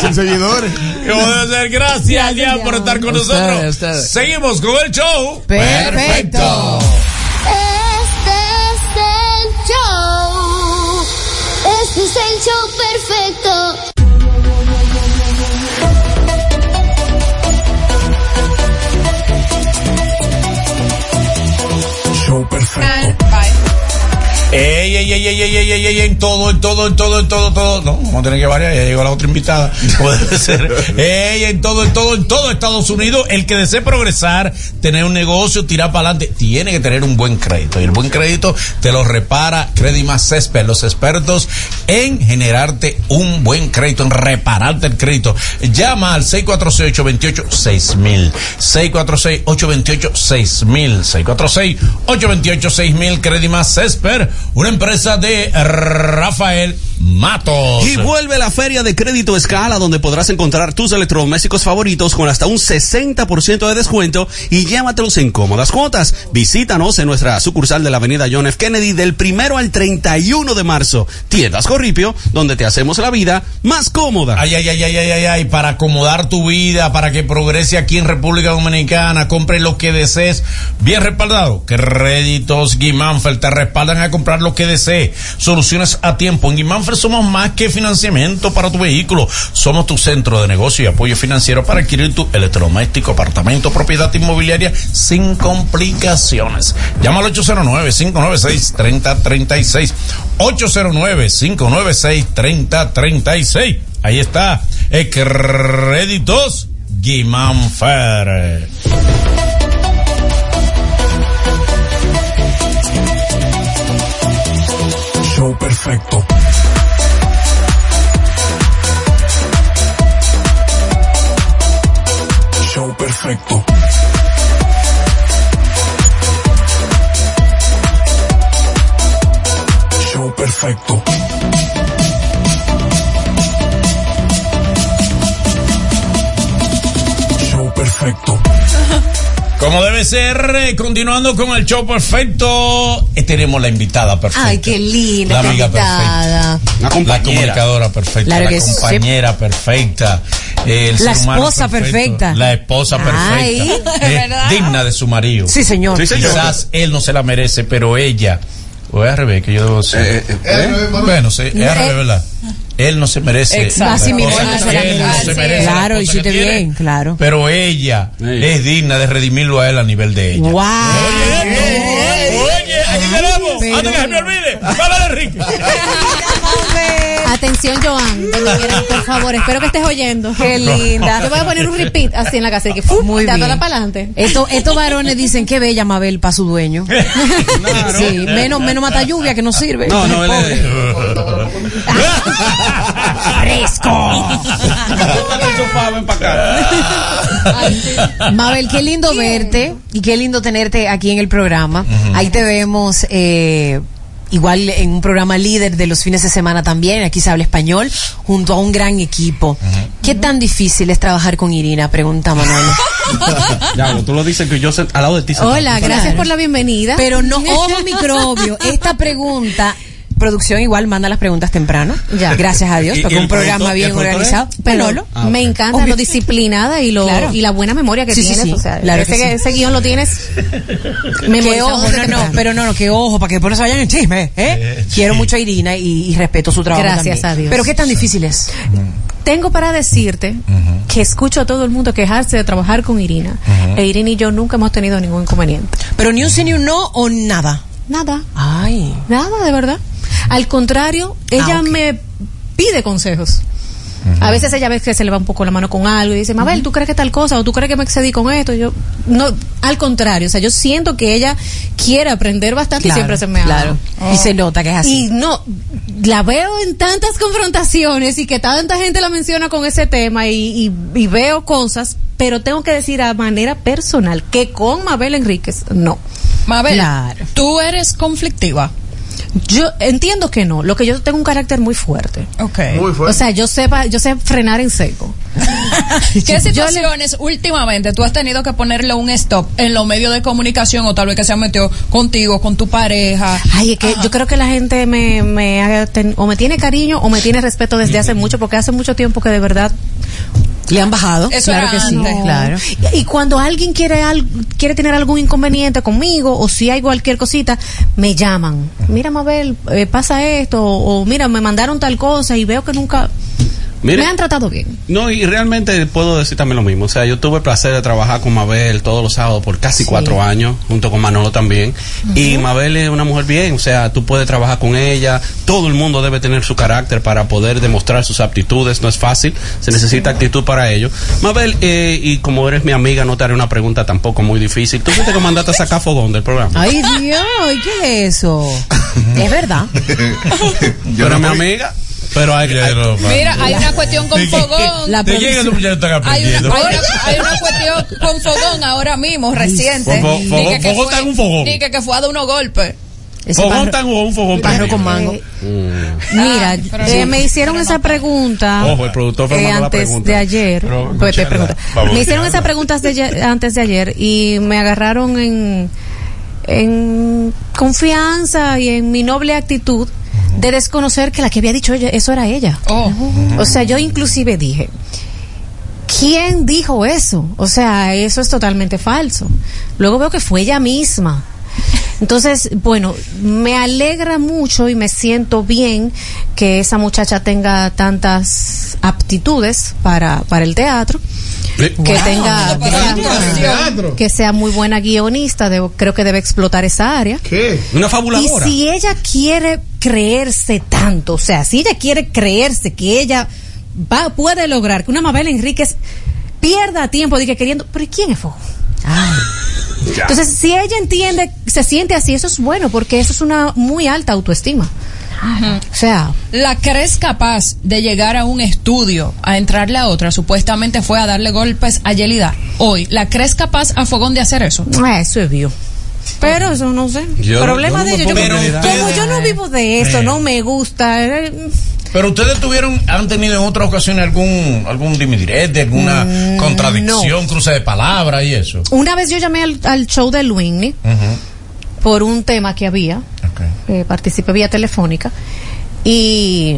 [SPEAKER 10] Sin seguidores.
[SPEAKER 4] ¿Cómo debe ser? Gracias, Lian, por estar con
[SPEAKER 7] Ustedes,
[SPEAKER 4] nosotros.
[SPEAKER 7] ustedes.
[SPEAKER 4] Seguimos con el show.
[SPEAKER 5] Perfecto.
[SPEAKER 11] Es el show perfecto.
[SPEAKER 12] Show perfecto.
[SPEAKER 4] Ey, ey, ey, ey, ey, ey, ey, ey, en todo, en todo, en todo, en todo, todo. No, vamos a tener que variar, ya llegó la otra invitada. [laughs] Puede ser. Ey, en todo, en todo, en todo Estados Unidos, el que desee progresar, tener un negocio, tirar para adelante, tiene que tener un buen crédito. Y el buen crédito te lo repara Credit Más Césped, los expertos en generarte un buen crédito, en repararte el crédito. Llama al 646-828-6000. 646-828-6000. 646-828-6000. Credit Más Césped, una empresa de Rafael Matos.
[SPEAKER 6] Y vuelve la feria de crédito escala donde podrás encontrar tus electrodomésticos favoritos con hasta un 60% de descuento y llévatelos en cómodas cuotas. Visítanos en nuestra sucursal de la avenida John F. Kennedy del primero al 31 de marzo. Tiendas Corripio, donde te hacemos la vida más cómoda.
[SPEAKER 4] Ay, ay, ay, ay, ay, ay, ay, para acomodar tu vida, para que progrese aquí en República Dominicana, compre lo que desees, bien respaldado. Créditos Guimánfer te respaldan a comprar lo que desees. Soluciones a tiempo. En Guimánfer somos más que financiamiento para tu vehículo. Somos tu centro de negocio y apoyo financiero para adquirir tu electrodoméstico, apartamento, propiedad inmobiliaria sin complicaciones. Llama al 809-596-3036. 809-596-3036. Ahí está. Créditos Guimánfer.
[SPEAKER 12] Perfecto. Show perfecto. Show perfecto. Show perfecto.
[SPEAKER 4] Como debe ser, eh, continuando con el show perfecto, eh, tenemos la invitada perfecta.
[SPEAKER 5] Ay, qué linda,
[SPEAKER 4] La amiga
[SPEAKER 5] invitada.
[SPEAKER 4] perfecta.
[SPEAKER 6] La
[SPEAKER 4] comunicadora perfecta.
[SPEAKER 5] Claro
[SPEAKER 4] la
[SPEAKER 5] sí.
[SPEAKER 4] compañera perfecta. el
[SPEAKER 5] La
[SPEAKER 4] ser humano
[SPEAKER 5] esposa perfecta.
[SPEAKER 4] La esposa perfecta. [laughs]
[SPEAKER 5] Ay.
[SPEAKER 4] eh,
[SPEAKER 8] ¿Verdad?
[SPEAKER 4] digna de su marido.
[SPEAKER 5] Sí, señor.
[SPEAKER 6] Sí, señor.
[SPEAKER 4] Quizás él no se la merece, pero ella. O es al revés, que yo debo ser.
[SPEAKER 6] Eh, eh,
[SPEAKER 4] Bueno, sí, es al revés, ¿verdad? Él no se merece.
[SPEAKER 8] Exacto.
[SPEAKER 5] Así mismo, no se
[SPEAKER 4] que
[SPEAKER 5] la
[SPEAKER 4] él
[SPEAKER 5] merece.
[SPEAKER 4] se merece la
[SPEAKER 5] Claro, hiciste bien, claro.
[SPEAKER 4] Pero ella
[SPEAKER 6] Sí.
[SPEAKER 4] es digna de redimirlo a él a nivel de ella.
[SPEAKER 5] Wow.
[SPEAKER 4] Oye, oye, aquí tenemos.
[SPEAKER 5] Pero-
[SPEAKER 4] Antes que se me olvide. Enrique. [laughs]
[SPEAKER 15] Atención, Joan, por favor, espero que estés oyendo.
[SPEAKER 5] Qué linda.
[SPEAKER 15] Te voy a poner un repeat así en la casa, y que ¡fum!
[SPEAKER 5] Muy
[SPEAKER 15] dándola
[SPEAKER 5] bien.
[SPEAKER 15] para adelante.
[SPEAKER 5] Esto- estos varones dicen que bella Mabel para su dueño. [laughs] Sí, menos, menos mata lluvia que no sirve.
[SPEAKER 6] No, no, él es-
[SPEAKER 5] Fresco. [laughs] Mabel, qué lindo verte y qué lindo tenerte aquí en el programa. Ahí te vemos. eh, Igual en un programa líder de los fines de semana también, aquí se habla español, junto a un gran equipo. ¿Qué tan difícil es trabajar con Irina? Pregunta Manuel. [laughs]
[SPEAKER 6] Ya, tú lo dices que yo al lado de ti.
[SPEAKER 15] Hola, gracias por la bienvenida.
[SPEAKER 5] Pero no, ojo microbio, esta pregunta, producción igual manda las preguntas temprano.
[SPEAKER 15] Ya.
[SPEAKER 5] Gracias a Dios,
[SPEAKER 6] ¿Y-
[SPEAKER 5] porque un programa bien organizado.
[SPEAKER 15] Pero.
[SPEAKER 6] Ah,
[SPEAKER 15] me
[SPEAKER 6] ok.
[SPEAKER 15] encanta
[SPEAKER 5] Obvio.
[SPEAKER 15] lo disciplinada y lo
[SPEAKER 5] Claro.
[SPEAKER 15] y la buena memoria que
[SPEAKER 5] Sí,
[SPEAKER 15] tienes.
[SPEAKER 5] sí.
[SPEAKER 15] O sea,
[SPEAKER 5] Claro
[SPEAKER 15] ese,
[SPEAKER 5] que sí.
[SPEAKER 15] ese guion lo tienes [laughs]
[SPEAKER 5] Que
[SPEAKER 15] memorizado
[SPEAKER 5] ojo, no, pero no, no, que ojo, para que después no se vayan en chisme, ¿eh? Quiero mucho a Irina y, y respeto su trabajo
[SPEAKER 15] Gracias
[SPEAKER 5] también.
[SPEAKER 15] a Dios.
[SPEAKER 5] Pero qué tan difícil es.
[SPEAKER 15] Tengo para decirte que escucho a todo el mundo quejarse de trabajar con Irina. E Irina y yo nunca hemos tenido ningún inconveniente.
[SPEAKER 5] Pero ni un sí ni un no o nada.
[SPEAKER 15] nada.
[SPEAKER 5] Ay.
[SPEAKER 15] Nada, de verdad. Al contrario, ella
[SPEAKER 5] Ah,
[SPEAKER 15] me pide consejos. A veces ella ve que se le va un poco la mano con algo y dice, Mabel, ¿tú crees que tal cosa? ¿O tú crees que me excedí con esto? Y yo, no, al contrario, o sea, yo siento que ella quiere aprender bastante y siempre se me ha
[SPEAKER 5] claro. Y se nota que es así.
[SPEAKER 15] Y no, la veo en tantas confrontaciones y que tanta gente la menciona con ese tema y, y- y veo cosas, pero tengo que decir a manera personal que con Mabel Enríquez, no.
[SPEAKER 8] Mabel,
[SPEAKER 15] Claro.
[SPEAKER 8] tú eres conflictiva.
[SPEAKER 15] Yo entiendo que no, lo que yo tengo un carácter muy fuerte.
[SPEAKER 8] Ok.
[SPEAKER 10] Muy
[SPEAKER 15] O
[SPEAKER 10] fuerte.
[SPEAKER 15] sea, yo sepa, yo sé frenar en seco. [laughs]
[SPEAKER 8] ¿Qué situaciones últimamente tú has tenido que ponerle un stop en los medios de comunicación o tal vez que se han metido contigo, con tu pareja?
[SPEAKER 15] Ay, es que yo creo que la gente me, me ha ten- o me tiene cariño o me tiene respeto desde hace mucho, porque hace mucho tiempo que de verdad
[SPEAKER 5] Le han bajado.
[SPEAKER 8] Eso
[SPEAKER 5] claro que sí. Claro.
[SPEAKER 15] Y, y cuando alguien quiere al- quiere tener algún inconveniente conmigo o si hay cualquier cosita, me llaman. Mira, Mabel, eh, pasa esto o, o mira, me mandaron tal cosa y veo que nunca
[SPEAKER 6] Mire.
[SPEAKER 15] me han tratado bien.
[SPEAKER 6] No, y realmente puedo decir también lo mismo. O sea, yo tuve el placer de trabajar con Mabel todos los sábados por casi cuatro años, junto con Manolo también. Y Mabel es una mujer bien, o sea, tú puedes trabajar con ella. Todo el mundo debe tener su carácter para poder demostrar sus aptitudes. No es fácil, se necesita actitud para ello. Mabel, eh, y como eres mi amiga, no te haré una pregunta tampoco muy difícil. ¿Tú fuiste que mandaste a sacar fogón del programa?
[SPEAKER 5] Ay, Dios, ¿y qué es eso? [laughs] es verdad. [laughs]
[SPEAKER 6] Yo eres mi amiga, pero hay, hay-
[SPEAKER 8] Mira, hay una cuestión con fogón.
[SPEAKER 5] La
[SPEAKER 8] Hay una,
[SPEAKER 4] aprendiendo.
[SPEAKER 8] hay, una, hay una cuestión con fogón ahora mismo, reciente.
[SPEAKER 4] Fo- fo-
[SPEAKER 8] Di
[SPEAKER 4] fogón-
[SPEAKER 8] que-
[SPEAKER 4] fogón
[SPEAKER 8] fue-
[SPEAKER 4] está en un fogón.
[SPEAKER 8] di que, fue a dar unos golpes.
[SPEAKER 5] Ese
[SPEAKER 6] ¿Fogón tan o un fogón
[SPEAKER 5] Parro
[SPEAKER 6] prendido?
[SPEAKER 5] con mango.
[SPEAKER 15] Mira,
[SPEAKER 8] pero
[SPEAKER 15] eh,
[SPEAKER 8] sí,
[SPEAKER 15] me hicieron esa pregunta
[SPEAKER 6] Ojo, el productor fue
[SPEAKER 15] eh,
[SPEAKER 6] la
[SPEAKER 15] antes
[SPEAKER 6] pregunta.
[SPEAKER 15] de ayer.
[SPEAKER 4] Pero,
[SPEAKER 15] Pues te pregunta.
[SPEAKER 4] vamos
[SPEAKER 15] Me hicieron esas preguntas de antes de ayer y me agarraron en, en confianza y en mi noble actitud de desconocer que la que había dicho ella, eso era ella.
[SPEAKER 8] Oh.
[SPEAKER 15] O sea, yo inclusive dije, ¿quién dijo eso? O sea, eso es totalmente falso. Luego veo que fue ella misma. Entonces, bueno, me alegra mucho y me siento bien que esa muchacha tenga tantas aptitudes para, para el teatro, que tenga, que sea muy buena guionista, debo- creo que debe explotar esa área.
[SPEAKER 10] ¿Qué?
[SPEAKER 6] Una
[SPEAKER 15] Y
[SPEAKER 6] fabuladora.
[SPEAKER 15] si ella quiere creerse tanto, o sea, si ella quiere creerse que ella va, puede lograr que una Mabel Enríquez pierda tiempo de que queriendo, pero ¿y quién es Fogón? Entonces, si ella entiende, se siente así, eso es bueno, porque eso es una muy alta autoestima. O sea,
[SPEAKER 8] ¿La crees capaz de llegar a un estudio, a entrarle a otra? Supuestamente fue a darle golpes a Yelida. Hoy, ¿la crees capaz a Fogón de hacer eso?
[SPEAKER 15] eso es bio. Pero eso no sé.
[SPEAKER 6] Yo
[SPEAKER 15] Problema
[SPEAKER 6] yo no
[SPEAKER 15] de ellos. Como- yo no vivo de eso, no me gusta.
[SPEAKER 4] Pero ustedes tuvieron, han tenido en otra ocasión algún, algún dimidirete, alguna
[SPEAKER 15] Mm,
[SPEAKER 4] contradicción, cruce de palabras y eso.
[SPEAKER 15] Una vez yo llamé al, al show de Luini por un tema que había. eh, participé vía telefónica y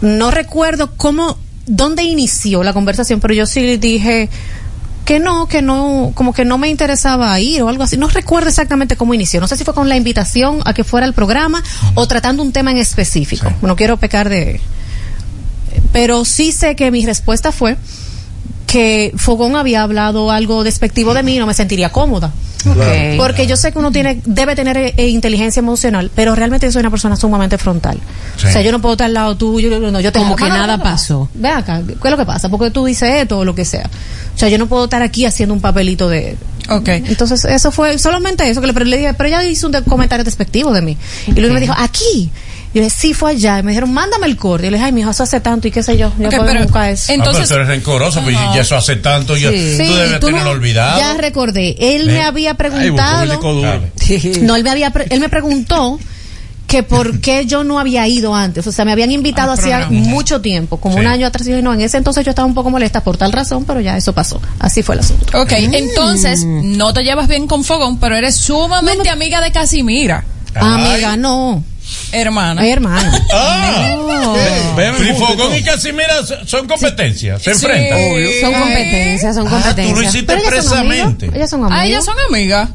[SPEAKER 15] no recuerdo cómo, dónde inició la conversación, pero yo sí dije que no, que no, como que no me interesaba ir o algo así. No recuerdo exactamente cómo inició. No sé si fue con la invitación a que fuera el programa o tratando un tema en específico. No quiero pecar de... Pero sí sé que mi respuesta fue que Fogón había hablado algo despectivo de mí y no me sentiría cómoda. Porque yo sé que uno tiene, debe tener eh, eh, inteligencia emocional, pero realmente yo soy una persona sumamente frontal.
[SPEAKER 4] Sí.
[SPEAKER 15] O sea, yo no puedo estar al lado tuyo, yo, no, yo te
[SPEAKER 5] Como que nada
[SPEAKER 15] no, no,
[SPEAKER 5] pasó.
[SPEAKER 15] Ve acá, ¿qué es lo que pasa? Porque tú dices esto o lo que sea. O sea, yo no puedo estar aquí haciendo un papelito de...
[SPEAKER 8] Ok.
[SPEAKER 15] Entonces, eso fue solamente eso que le, pero le dije, pero ella hizo un de- comentario despectivo de mí. Y luego me dijo, aquí. Yo le dije, sí, fue allá. Y me dijeron, mándame el corte. Y le dije, ay, mi hijo, eso hace tanto y qué sé yo. Yo
[SPEAKER 8] Ok,
[SPEAKER 15] puedo
[SPEAKER 8] pero
[SPEAKER 15] buscar eso.
[SPEAKER 8] Entonces-
[SPEAKER 4] ah, pero tú eres rencoroso, pues ya eso hace tanto, ya,
[SPEAKER 15] Sí,
[SPEAKER 4] tú debes
[SPEAKER 15] tú
[SPEAKER 4] tenerlo
[SPEAKER 15] no-
[SPEAKER 4] olvidado.
[SPEAKER 15] Ya recordé. Él me había preguntado. No, él me había, pre- él me preguntó que por [laughs] qué yo no había ido antes. O sea, me habían invitado
[SPEAKER 8] Al
[SPEAKER 15] hacía mucho tiempo, como
[SPEAKER 4] Sí.
[SPEAKER 15] un año atrás. Y yo, no, en ese entonces yo estaba un poco molesta por tal razón, pero ya eso pasó. Así fue el asunto.
[SPEAKER 8] Ok, entonces, no te llevas bien con Fogón, pero eres sumamente amiga de Casimira,
[SPEAKER 15] Amiga, no.
[SPEAKER 8] Hermana.
[SPEAKER 15] Ay, hermano.
[SPEAKER 4] Ah,
[SPEAKER 6] Ven,
[SPEAKER 4] Pero y Casimira son- competencias, se
[SPEAKER 8] Sí.
[SPEAKER 4] enfrentan.
[SPEAKER 15] Son competencias, son
[SPEAKER 4] Ah,
[SPEAKER 15] competencias.
[SPEAKER 4] tú lo hiciste
[SPEAKER 15] Pero ellas son
[SPEAKER 4] expresamente.
[SPEAKER 15] amigas, Ellas son amigas.
[SPEAKER 8] Ah, ellas son amigas.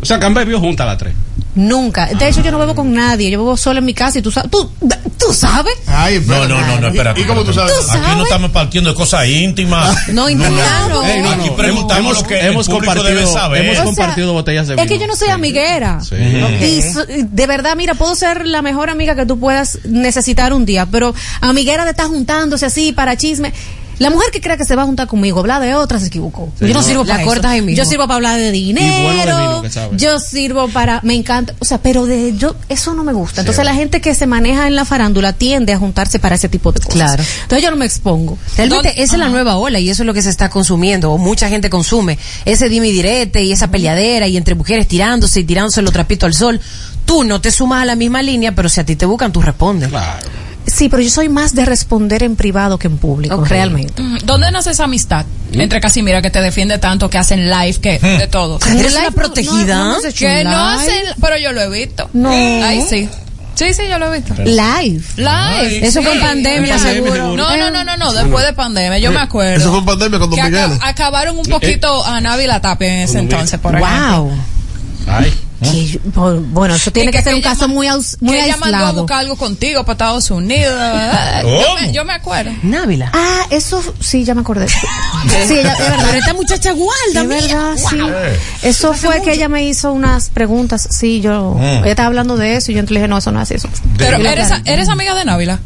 [SPEAKER 6] O sea, que han bebido juntas las tres.
[SPEAKER 15] Nunca. De hecho, yo no bebo con nadie. Yo bebo solo en mi casa y tú sabes. ¿Tú, tú sabes?
[SPEAKER 10] Ay,
[SPEAKER 4] No, no, no, no, espérate.
[SPEAKER 10] ¿Y, y cómo tú sabes?
[SPEAKER 15] Tú
[SPEAKER 4] Aquí no estamos partiendo de cosas íntimas.
[SPEAKER 5] No, claro.
[SPEAKER 6] Ey, no,
[SPEAKER 4] Aquí
[SPEAKER 6] no.
[SPEAKER 4] preguntamos
[SPEAKER 6] hemos,
[SPEAKER 4] lo que
[SPEAKER 6] hemos compartido,
[SPEAKER 4] debe saber.
[SPEAKER 6] hemos
[SPEAKER 15] O sea,
[SPEAKER 6] compartido botellas de vino.
[SPEAKER 15] Es que yo no soy amiguera.
[SPEAKER 6] Sí.
[SPEAKER 15] Y de verdad, mira, puedo ser la mejor amiga que tú puedas necesitar un día, pero amiguera de estar juntándose así para chisme. La mujer que cree que se va a juntar conmigo, hablar de otra, se equivocó.
[SPEAKER 6] Sí,
[SPEAKER 15] yo no,
[SPEAKER 6] no.
[SPEAKER 15] sirvo
[SPEAKER 5] La
[SPEAKER 15] para
[SPEAKER 5] cortas
[SPEAKER 15] eso. Yo sirvo para hablar de dinero.
[SPEAKER 6] Bueno de vino.
[SPEAKER 15] Yo sirvo para, me encanta, o sea, pero de yo eso no me gusta. Entonces la gente que se maneja en la farándula tiende a juntarse para ese tipo de cosas.
[SPEAKER 5] Claro.
[SPEAKER 15] Entonces yo no me expongo.
[SPEAKER 5] Realmente
[SPEAKER 8] ¿Dónde-
[SPEAKER 5] esa es la nueva ola y eso es lo que se está consumiendo o mucha gente consume. Ese dime y direte y esa peleadera y entre mujeres tirándose y tirándose los trapitos al sol. Tú no te sumas a la misma línea, pero si a ti te buscan, tú respondes.
[SPEAKER 6] Claro.
[SPEAKER 15] Sí, pero yo soy más de responder en privado que en público, realmente.
[SPEAKER 8] Mm, ¿Dónde nace esa amistad entre Casimira que te defiende tanto, que hacen live, que de todo?
[SPEAKER 5] Eres
[SPEAKER 15] no-
[SPEAKER 5] protegida.
[SPEAKER 15] no- no
[SPEAKER 8] Que no hacen, pero yo lo he visto.
[SPEAKER 15] No.
[SPEAKER 8] Ay, sí. Sí, sí, yo lo he visto.
[SPEAKER 15] Live.
[SPEAKER 8] Live.
[SPEAKER 5] Eso fue en pandemia,
[SPEAKER 6] En pandemia,
[SPEAKER 5] seguro.
[SPEAKER 6] seguro.
[SPEAKER 8] No, no, no, no, no, después de pandemia, yo me acuerdo.
[SPEAKER 10] Eso fue en pandemia
[SPEAKER 8] aca-
[SPEAKER 10] Miguel.
[SPEAKER 8] acabaron un poquito a Navi la Tapia en ese entonces, por ejemplo.
[SPEAKER 5] Wow.
[SPEAKER 4] Ay.
[SPEAKER 15] Por- bueno, eso tiene que, ser un caso muy, aus- muy
[SPEAKER 8] que ella mandó a
[SPEAKER 15] aislado.
[SPEAKER 8] buscar algo contigo para Estados Unidos. ¿verdad?
[SPEAKER 4] ¿Cómo? [laughs]
[SPEAKER 8] Yo, me, yo me acuerdo.
[SPEAKER 5] Návila.
[SPEAKER 15] Ah, eso sí, ya me acordé. [laughs] Sí, ella, es verdad.
[SPEAKER 5] Pero esta muchacha guarda,
[SPEAKER 15] Es verdad, sí.
[SPEAKER 4] Eh.
[SPEAKER 15] Eso fue que ella me hizo unas preguntas. Sí, yo.
[SPEAKER 4] Mm.
[SPEAKER 15] Ella estaba hablando de eso y yo entonces le dije, no, eso no es eso.
[SPEAKER 8] Pero eres, eres amiga de Návila.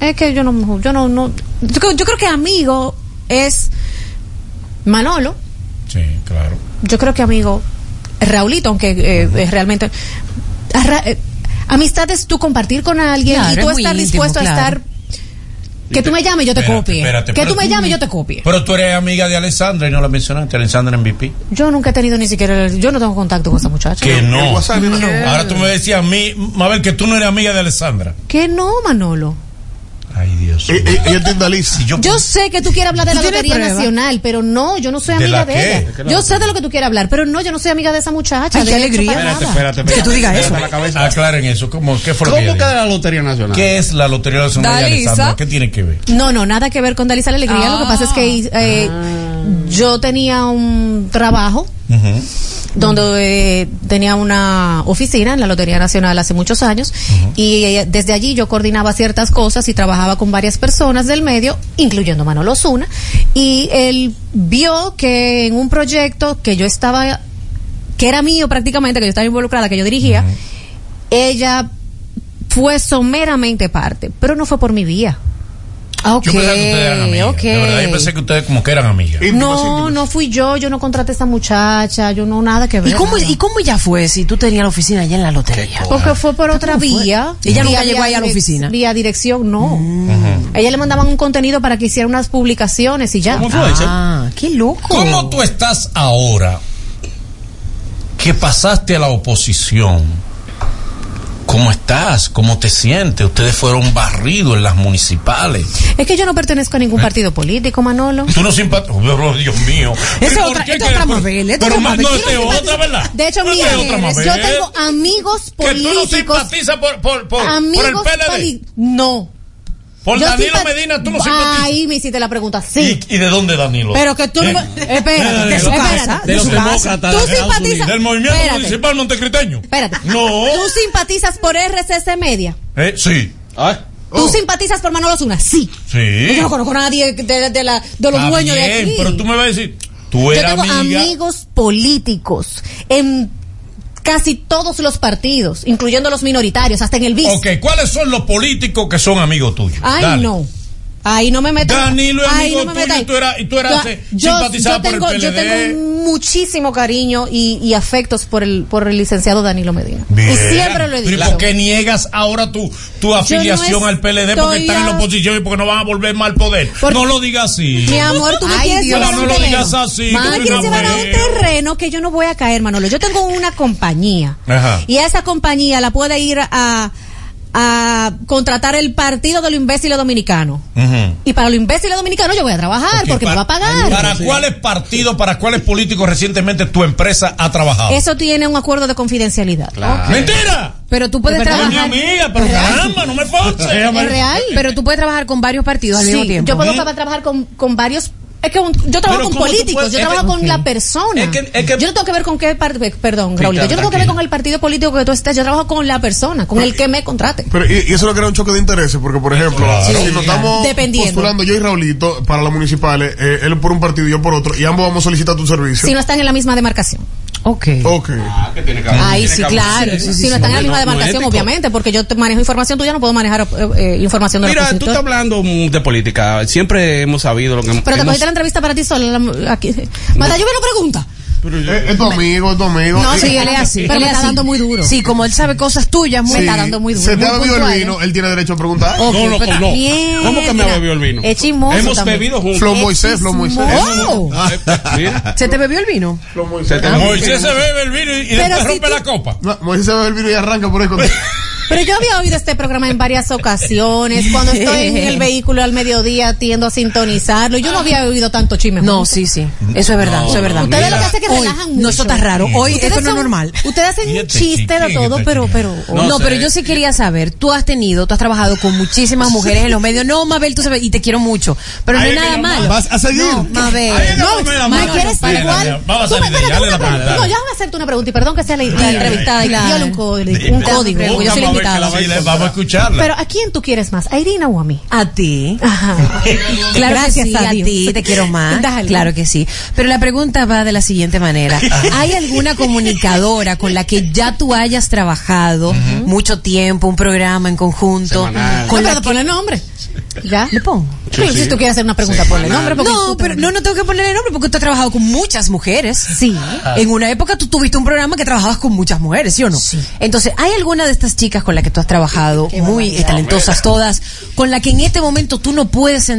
[SPEAKER 15] Es que yo no, yo no, no. Yo, creo- yo creo que amigo es Manolo.
[SPEAKER 4] Sí, claro.
[SPEAKER 15] Yo creo que amigo Raulito, aunque eh, es realmente. Arra- eh, amistad es tú compartir con alguien
[SPEAKER 5] Claro,
[SPEAKER 15] y
[SPEAKER 5] es
[SPEAKER 15] tú
[SPEAKER 5] muy
[SPEAKER 15] estar
[SPEAKER 5] íntimo,
[SPEAKER 15] dispuesto
[SPEAKER 5] claro.
[SPEAKER 15] a estar. Que tú me llames y yo te
[SPEAKER 4] Espérate,
[SPEAKER 15] copie.
[SPEAKER 4] espérate,
[SPEAKER 15] que tú me llames y yo te copie.
[SPEAKER 4] Pero tú eres amiga de Alessandra y no la mencionaste, Alessandra MVP.
[SPEAKER 15] Yo nunca he tenido ni siquiera. Yo no tengo contacto con esa muchacha.
[SPEAKER 4] Que no.
[SPEAKER 10] No.
[SPEAKER 4] Ahora tú me decías a mí, Mabel, que tú no eres amiga de Alessandra.
[SPEAKER 15] Que no, Manolo.
[SPEAKER 4] Ay, Dios.
[SPEAKER 10] Y, y, y entiende a Liz.
[SPEAKER 4] Si yo,
[SPEAKER 15] Yo sé que tú quieres hablar de
[SPEAKER 5] ¿Tú
[SPEAKER 15] la Lotería
[SPEAKER 5] prueba?
[SPEAKER 15] Nacional, pero no, yo no soy
[SPEAKER 4] ¿De
[SPEAKER 15] amiga de,
[SPEAKER 4] qué?
[SPEAKER 15] ella. Yo sé de lo que tú quieres hablar, pero no, yo no soy amiga de esa muchacha.
[SPEAKER 5] Ay,
[SPEAKER 15] de
[SPEAKER 5] qué alegría.
[SPEAKER 4] Espérate, espérate, espérate.
[SPEAKER 5] Que tú digas eso.
[SPEAKER 6] La.
[SPEAKER 4] Aclaren eso. ¿Cómo, ¿Qué fue que
[SPEAKER 6] ¿Cómo
[SPEAKER 4] ella
[SPEAKER 6] queda
[SPEAKER 4] dijo?
[SPEAKER 6] la Lotería Nacional?
[SPEAKER 4] ¿Qué es la Lotería Nacional de. Alessandra? ¿Qué tiene que ver?
[SPEAKER 15] No, no, nada que ver con Dalisa la Alegría. Lo que pasa es que eh, yo tenía un trabajo Donde eh, tenía una oficina en la Lotería Nacional hace muchos años. Y eh, desde allí yo coordinaba ciertas cosas y trabajaba con varias personas del medio, incluyendo Manolo Zuna, y él vio que en un proyecto que yo estaba, que era mío prácticamente, que yo estaba involucrada, que yo dirigía, ella fue someramente parte, pero no fue por mi vía.
[SPEAKER 5] Ok,
[SPEAKER 4] Yo pensaba que ustedes eran amigas.
[SPEAKER 5] ok.
[SPEAKER 4] De verdad, yo pensé que ustedes como que eran amigas.
[SPEAKER 15] No, no fui yo, yo no contraté a esa muchacha, yo no nada que ver.
[SPEAKER 5] ¿Y cómo,
[SPEAKER 15] nada.
[SPEAKER 5] ¿Y cómo ella fue si tú tenías la oficina allá en la lotería?
[SPEAKER 15] Porque fue por otra vía.
[SPEAKER 5] Ella nunca llegó ahí a la oficina.
[SPEAKER 15] Vía dirección, no. A ella le mandaban un contenido para que hiciera unas publicaciones y ya.
[SPEAKER 4] ¿Cómo fue eso?
[SPEAKER 5] Ah, qué loco.
[SPEAKER 4] ¿Cómo tú estás ahora que pasaste a la oposición? ¿Cómo estás? ¿Cómo te sientes? Ustedes fueron barridos en las municipales.
[SPEAKER 15] Es que yo no pertenezco a ningún partido político, Manolo.
[SPEAKER 4] Tú no simpatizas. Oh, Dios mío.
[SPEAKER 5] Esa
[SPEAKER 4] ¿Y por
[SPEAKER 5] otra-
[SPEAKER 4] que-
[SPEAKER 5] otra Mabel,
[SPEAKER 4] Pero
[SPEAKER 5] otra Mabel.
[SPEAKER 4] no, es otra, ¿verdad?
[SPEAKER 15] De hecho, mira,
[SPEAKER 4] es
[SPEAKER 15] yo tengo amigos
[SPEAKER 4] Que tú no
[SPEAKER 15] políticos.
[SPEAKER 4] simpatizas por, por, por, por el PLD.
[SPEAKER 15] No.
[SPEAKER 4] Por
[SPEAKER 15] Yo
[SPEAKER 4] Danilo Medina, tú no simpatizas.
[SPEAKER 15] Ahí me hiciste la pregunta. Sí.
[SPEAKER 4] ¿Y, y de dónde Danilo?
[SPEAKER 15] Pero que tú no
[SPEAKER 4] ¿Eh?
[SPEAKER 15] me... Espérate,
[SPEAKER 4] De su
[SPEAKER 5] casa,
[SPEAKER 6] de los demócratas
[SPEAKER 15] Tú simpatizas...
[SPEAKER 4] Del movimiento
[SPEAKER 15] Espérate.
[SPEAKER 4] municipal montecriteño.
[SPEAKER 15] Espérate.
[SPEAKER 4] No.
[SPEAKER 15] ¿Tú simpatizas por RCC Media?
[SPEAKER 4] Eh, sí.
[SPEAKER 6] Ay,
[SPEAKER 15] ¿Tú simpatizas por Manolo Zuna? Sí.
[SPEAKER 4] Sí.
[SPEAKER 15] Yo no conozco a nadie de, de- de la- de los
[SPEAKER 4] Está
[SPEAKER 15] dueños de
[SPEAKER 4] bien,
[SPEAKER 15] aquí.
[SPEAKER 4] Pero tú me vas a decir, tú
[SPEAKER 15] Yo
[SPEAKER 4] eres
[SPEAKER 15] tengo
[SPEAKER 4] amiga.
[SPEAKER 15] amigos políticos en casi todos los partidos, incluyendo los minoritarios, hasta en el BIS.
[SPEAKER 4] Ok, ¿cuáles son los políticos que son amigos tuyos?
[SPEAKER 15] Ay,
[SPEAKER 4] Dale.
[SPEAKER 15] no. Ahí no me metas.
[SPEAKER 4] Danilo es
[SPEAKER 15] Ay,
[SPEAKER 4] amigo
[SPEAKER 15] no me
[SPEAKER 4] tuyo
[SPEAKER 15] metas
[SPEAKER 4] y tú eras- y tú eras, eh,
[SPEAKER 15] yo,
[SPEAKER 4] simpatizada
[SPEAKER 15] yo
[SPEAKER 4] por el
[SPEAKER 15] tengo, Yo
[SPEAKER 4] PLD.
[SPEAKER 15] tengo muchísimo cariño y, y afectos por el, por el licenciado Danilo Medina.
[SPEAKER 4] Bien.
[SPEAKER 15] Y siempre lo he
[SPEAKER 4] Pero ¿y
[SPEAKER 15] dicho.
[SPEAKER 4] por qué niegas ahora tu, tu afiliación al PLD porque están en la oposición y porque no van a volver más al poder? No lo digas así.
[SPEAKER 15] Mi amor, tú me
[SPEAKER 5] Ay,
[SPEAKER 15] quieres
[SPEAKER 5] Dios,
[SPEAKER 15] llevar a
[SPEAKER 4] no
[SPEAKER 15] un
[SPEAKER 4] lo
[SPEAKER 15] terreno.
[SPEAKER 4] digas así,
[SPEAKER 15] Tú
[SPEAKER 4] que
[SPEAKER 15] me
[SPEAKER 4] tú
[SPEAKER 15] quieres
[SPEAKER 4] eres
[SPEAKER 15] llevar a un terreno que yo no voy a caer, Manolo. Yo tengo una compañía.
[SPEAKER 4] Ajá.
[SPEAKER 15] Y a esa compañía la puede ir a, a contratar el partido de los imbéciles dominicanos. Y para los imbéciles dominicanos yo voy a trabajar porque me va a pagar.
[SPEAKER 4] ¿Para cuáles partidos, para cuáles políticos recientemente tu empresa ha trabajado?
[SPEAKER 15] Eso tiene un acuerdo de confidencialidad.
[SPEAKER 4] ¡Mentira!
[SPEAKER 5] Pero tú puedes trabajar.
[SPEAKER 4] amiga, pero caramba, no me forces.
[SPEAKER 15] ¿Es real?
[SPEAKER 5] Pero tú puedes trabajar con varios partidos al mismo tiempo.
[SPEAKER 15] yo puedo trabajar con, con varios Es que un- yo trabajo con
[SPEAKER 6] ¿cómo tú
[SPEAKER 15] políticos,
[SPEAKER 6] puedes-
[SPEAKER 15] yo trabajo
[SPEAKER 6] que-
[SPEAKER 15] con la persona.
[SPEAKER 6] Es que- es que-
[SPEAKER 15] yo no tengo que ver con qué par- perdón,
[SPEAKER 6] Sí,
[SPEAKER 15] Raulito, yo no tengo que ver con el partido político que tú estés, yo trabajo con la persona, con el que me contrate.
[SPEAKER 10] Pero, y, y eso no crea un choque de intereses, porque, por ejemplo, si nos estamos postulando yo y Raulito para las municipales, eh, él por un partido y yo por otro, y ambos vamos a solicitar tu servicio.
[SPEAKER 15] Si no están en la misma demarcación.
[SPEAKER 5] Ok.
[SPEAKER 10] Ok.
[SPEAKER 15] Ahí sí, claro. si no están en la misma demarcación, obviamente, porque yo te manejo información tuya, no puedo manejar eh, eh, información de
[SPEAKER 6] Mira, tú estás hablando de política. Siempre hemos sabido lo que
[SPEAKER 15] Pero te
[SPEAKER 6] hemos-
[SPEAKER 15] cogiste la entrevista para ti sola. la- Aquí. Mata, yo me lo pregunta.
[SPEAKER 10] Es tu amigo, es tu amigo.
[SPEAKER 15] No,
[SPEAKER 5] Sí, él es así.
[SPEAKER 15] Pero
[SPEAKER 5] él
[SPEAKER 15] me
[SPEAKER 5] es
[SPEAKER 15] está
[SPEAKER 5] así.
[SPEAKER 15] dando muy duro.
[SPEAKER 5] Sí, como él sabe cosas tuyas, muy
[SPEAKER 10] sí,
[SPEAKER 15] está dando muy duro,
[SPEAKER 10] Se te ha bebido el vino, él tiene derecho a preguntar.
[SPEAKER 15] Ok,
[SPEAKER 6] No, no,
[SPEAKER 15] pero
[SPEAKER 6] no. ¿Cómo que me ha bebido el vino?
[SPEAKER 15] Es chismoso
[SPEAKER 6] Hemos
[SPEAKER 15] también.
[SPEAKER 6] bebido juntos.
[SPEAKER 10] Flo Moisés, Flo Moisés.
[SPEAKER 5] Oh.
[SPEAKER 6] Mira.
[SPEAKER 5] ¿Se te bebió el vino?
[SPEAKER 10] Flo Moisés.
[SPEAKER 4] Moisés se bebe el vino y, y después rompe la copa.
[SPEAKER 10] No, Moisés se bebe el vino y arranca por ahí con [laughs]
[SPEAKER 15] Pero yo había oído este programa en varias ocasiones. Cuando estoy en el [laughs] vehículo al mediodía tiendo a sintonizarlo. Yo no había oído tanto chisme.
[SPEAKER 5] No, sí, sí. Eso es verdad, eso es verdad.
[SPEAKER 15] Ustedes lo que hacen es que
[SPEAKER 5] Hoy,
[SPEAKER 15] relajan
[SPEAKER 5] No,
[SPEAKER 15] mucho.
[SPEAKER 5] eso está raro. Hoy esto no es normal.
[SPEAKER 15] Ustedes hacen un chiste de todo, pero, pero.
[SPEAKER 6] No
[SPEAKER 5] No,
[SPEAKER 6] sé.
[SPEAKER 5] pero yo sí quería saber, tú has tenido, tú has trabajado con muchísimas [laughs] mujeres en los medios. No, Mabel, tú sabes, y te quiero mucho. Pero no es nada malo.
[SPEAKER 10] ¿Vas a seguir?
[SPEAKER 5] No, Mabel.
[SPEAKER 15] No, ¿me quieres igual?
[SPEAKER 4] vamos a salir dale la mano,
[SPEAKER 15] No, déjame hacerte una pregunta y perdón que sea la, entrevistada. y un, código, un código, porque yo soy la
[SPEAKER 4] Vamos a Vamos escucharla.
[SPEAKER 15] Pero ¿a quién tú quieres más? ¿A Irina o a mí?
[SPEAKER 5] A ti.
[SPEAKER 15] Ajá. [laughs]
[SPEAKER 5] Claro
[SPEAKER 15] Gracias
[SPEAKER 5] que sí,
[SPEAKER 15] a Dios.
[SPEAKER 5] ti te quiero más.
[SPEAKER 15] Dale.
[SPEAKER 5] Claro que sí. Pero la pregunta va de la siguiente manera. [laughs] ¿Hay alguna comunicadora con la que ya tú hayas trabajado mucho tiempo, un programa en conjunto?
[SPEAKER 6] Semanal.
[SPEAKER 5] Con
[SPEAKER 15] No, pero
[SPEAKER 5] que-
[SPEAKER 15] ponle nombre. ¿Ya?
[SPEAKER 5] ¿Le pongo?
[SPEAKER 15] Sí, Si tú quieres hacer una pregunta, ponle nombre.
[SPEAKER 5] No, pero no, no tengo que ponerle nombre porque tú has trabajado con muchas mujeres.
[SPEAKER 15] Sí.
[SPEAKER 5] En una época tú tuviste un programa que trabajabas con muchas mujeres, ¿sí o no?
[SPEAKER 15] Sí.
[SPEAKER 5] Entonces, ¿hay alguna de estas chicas con la que tú has trabajado, muy talentosas todas, con la que en este momento tú no puedes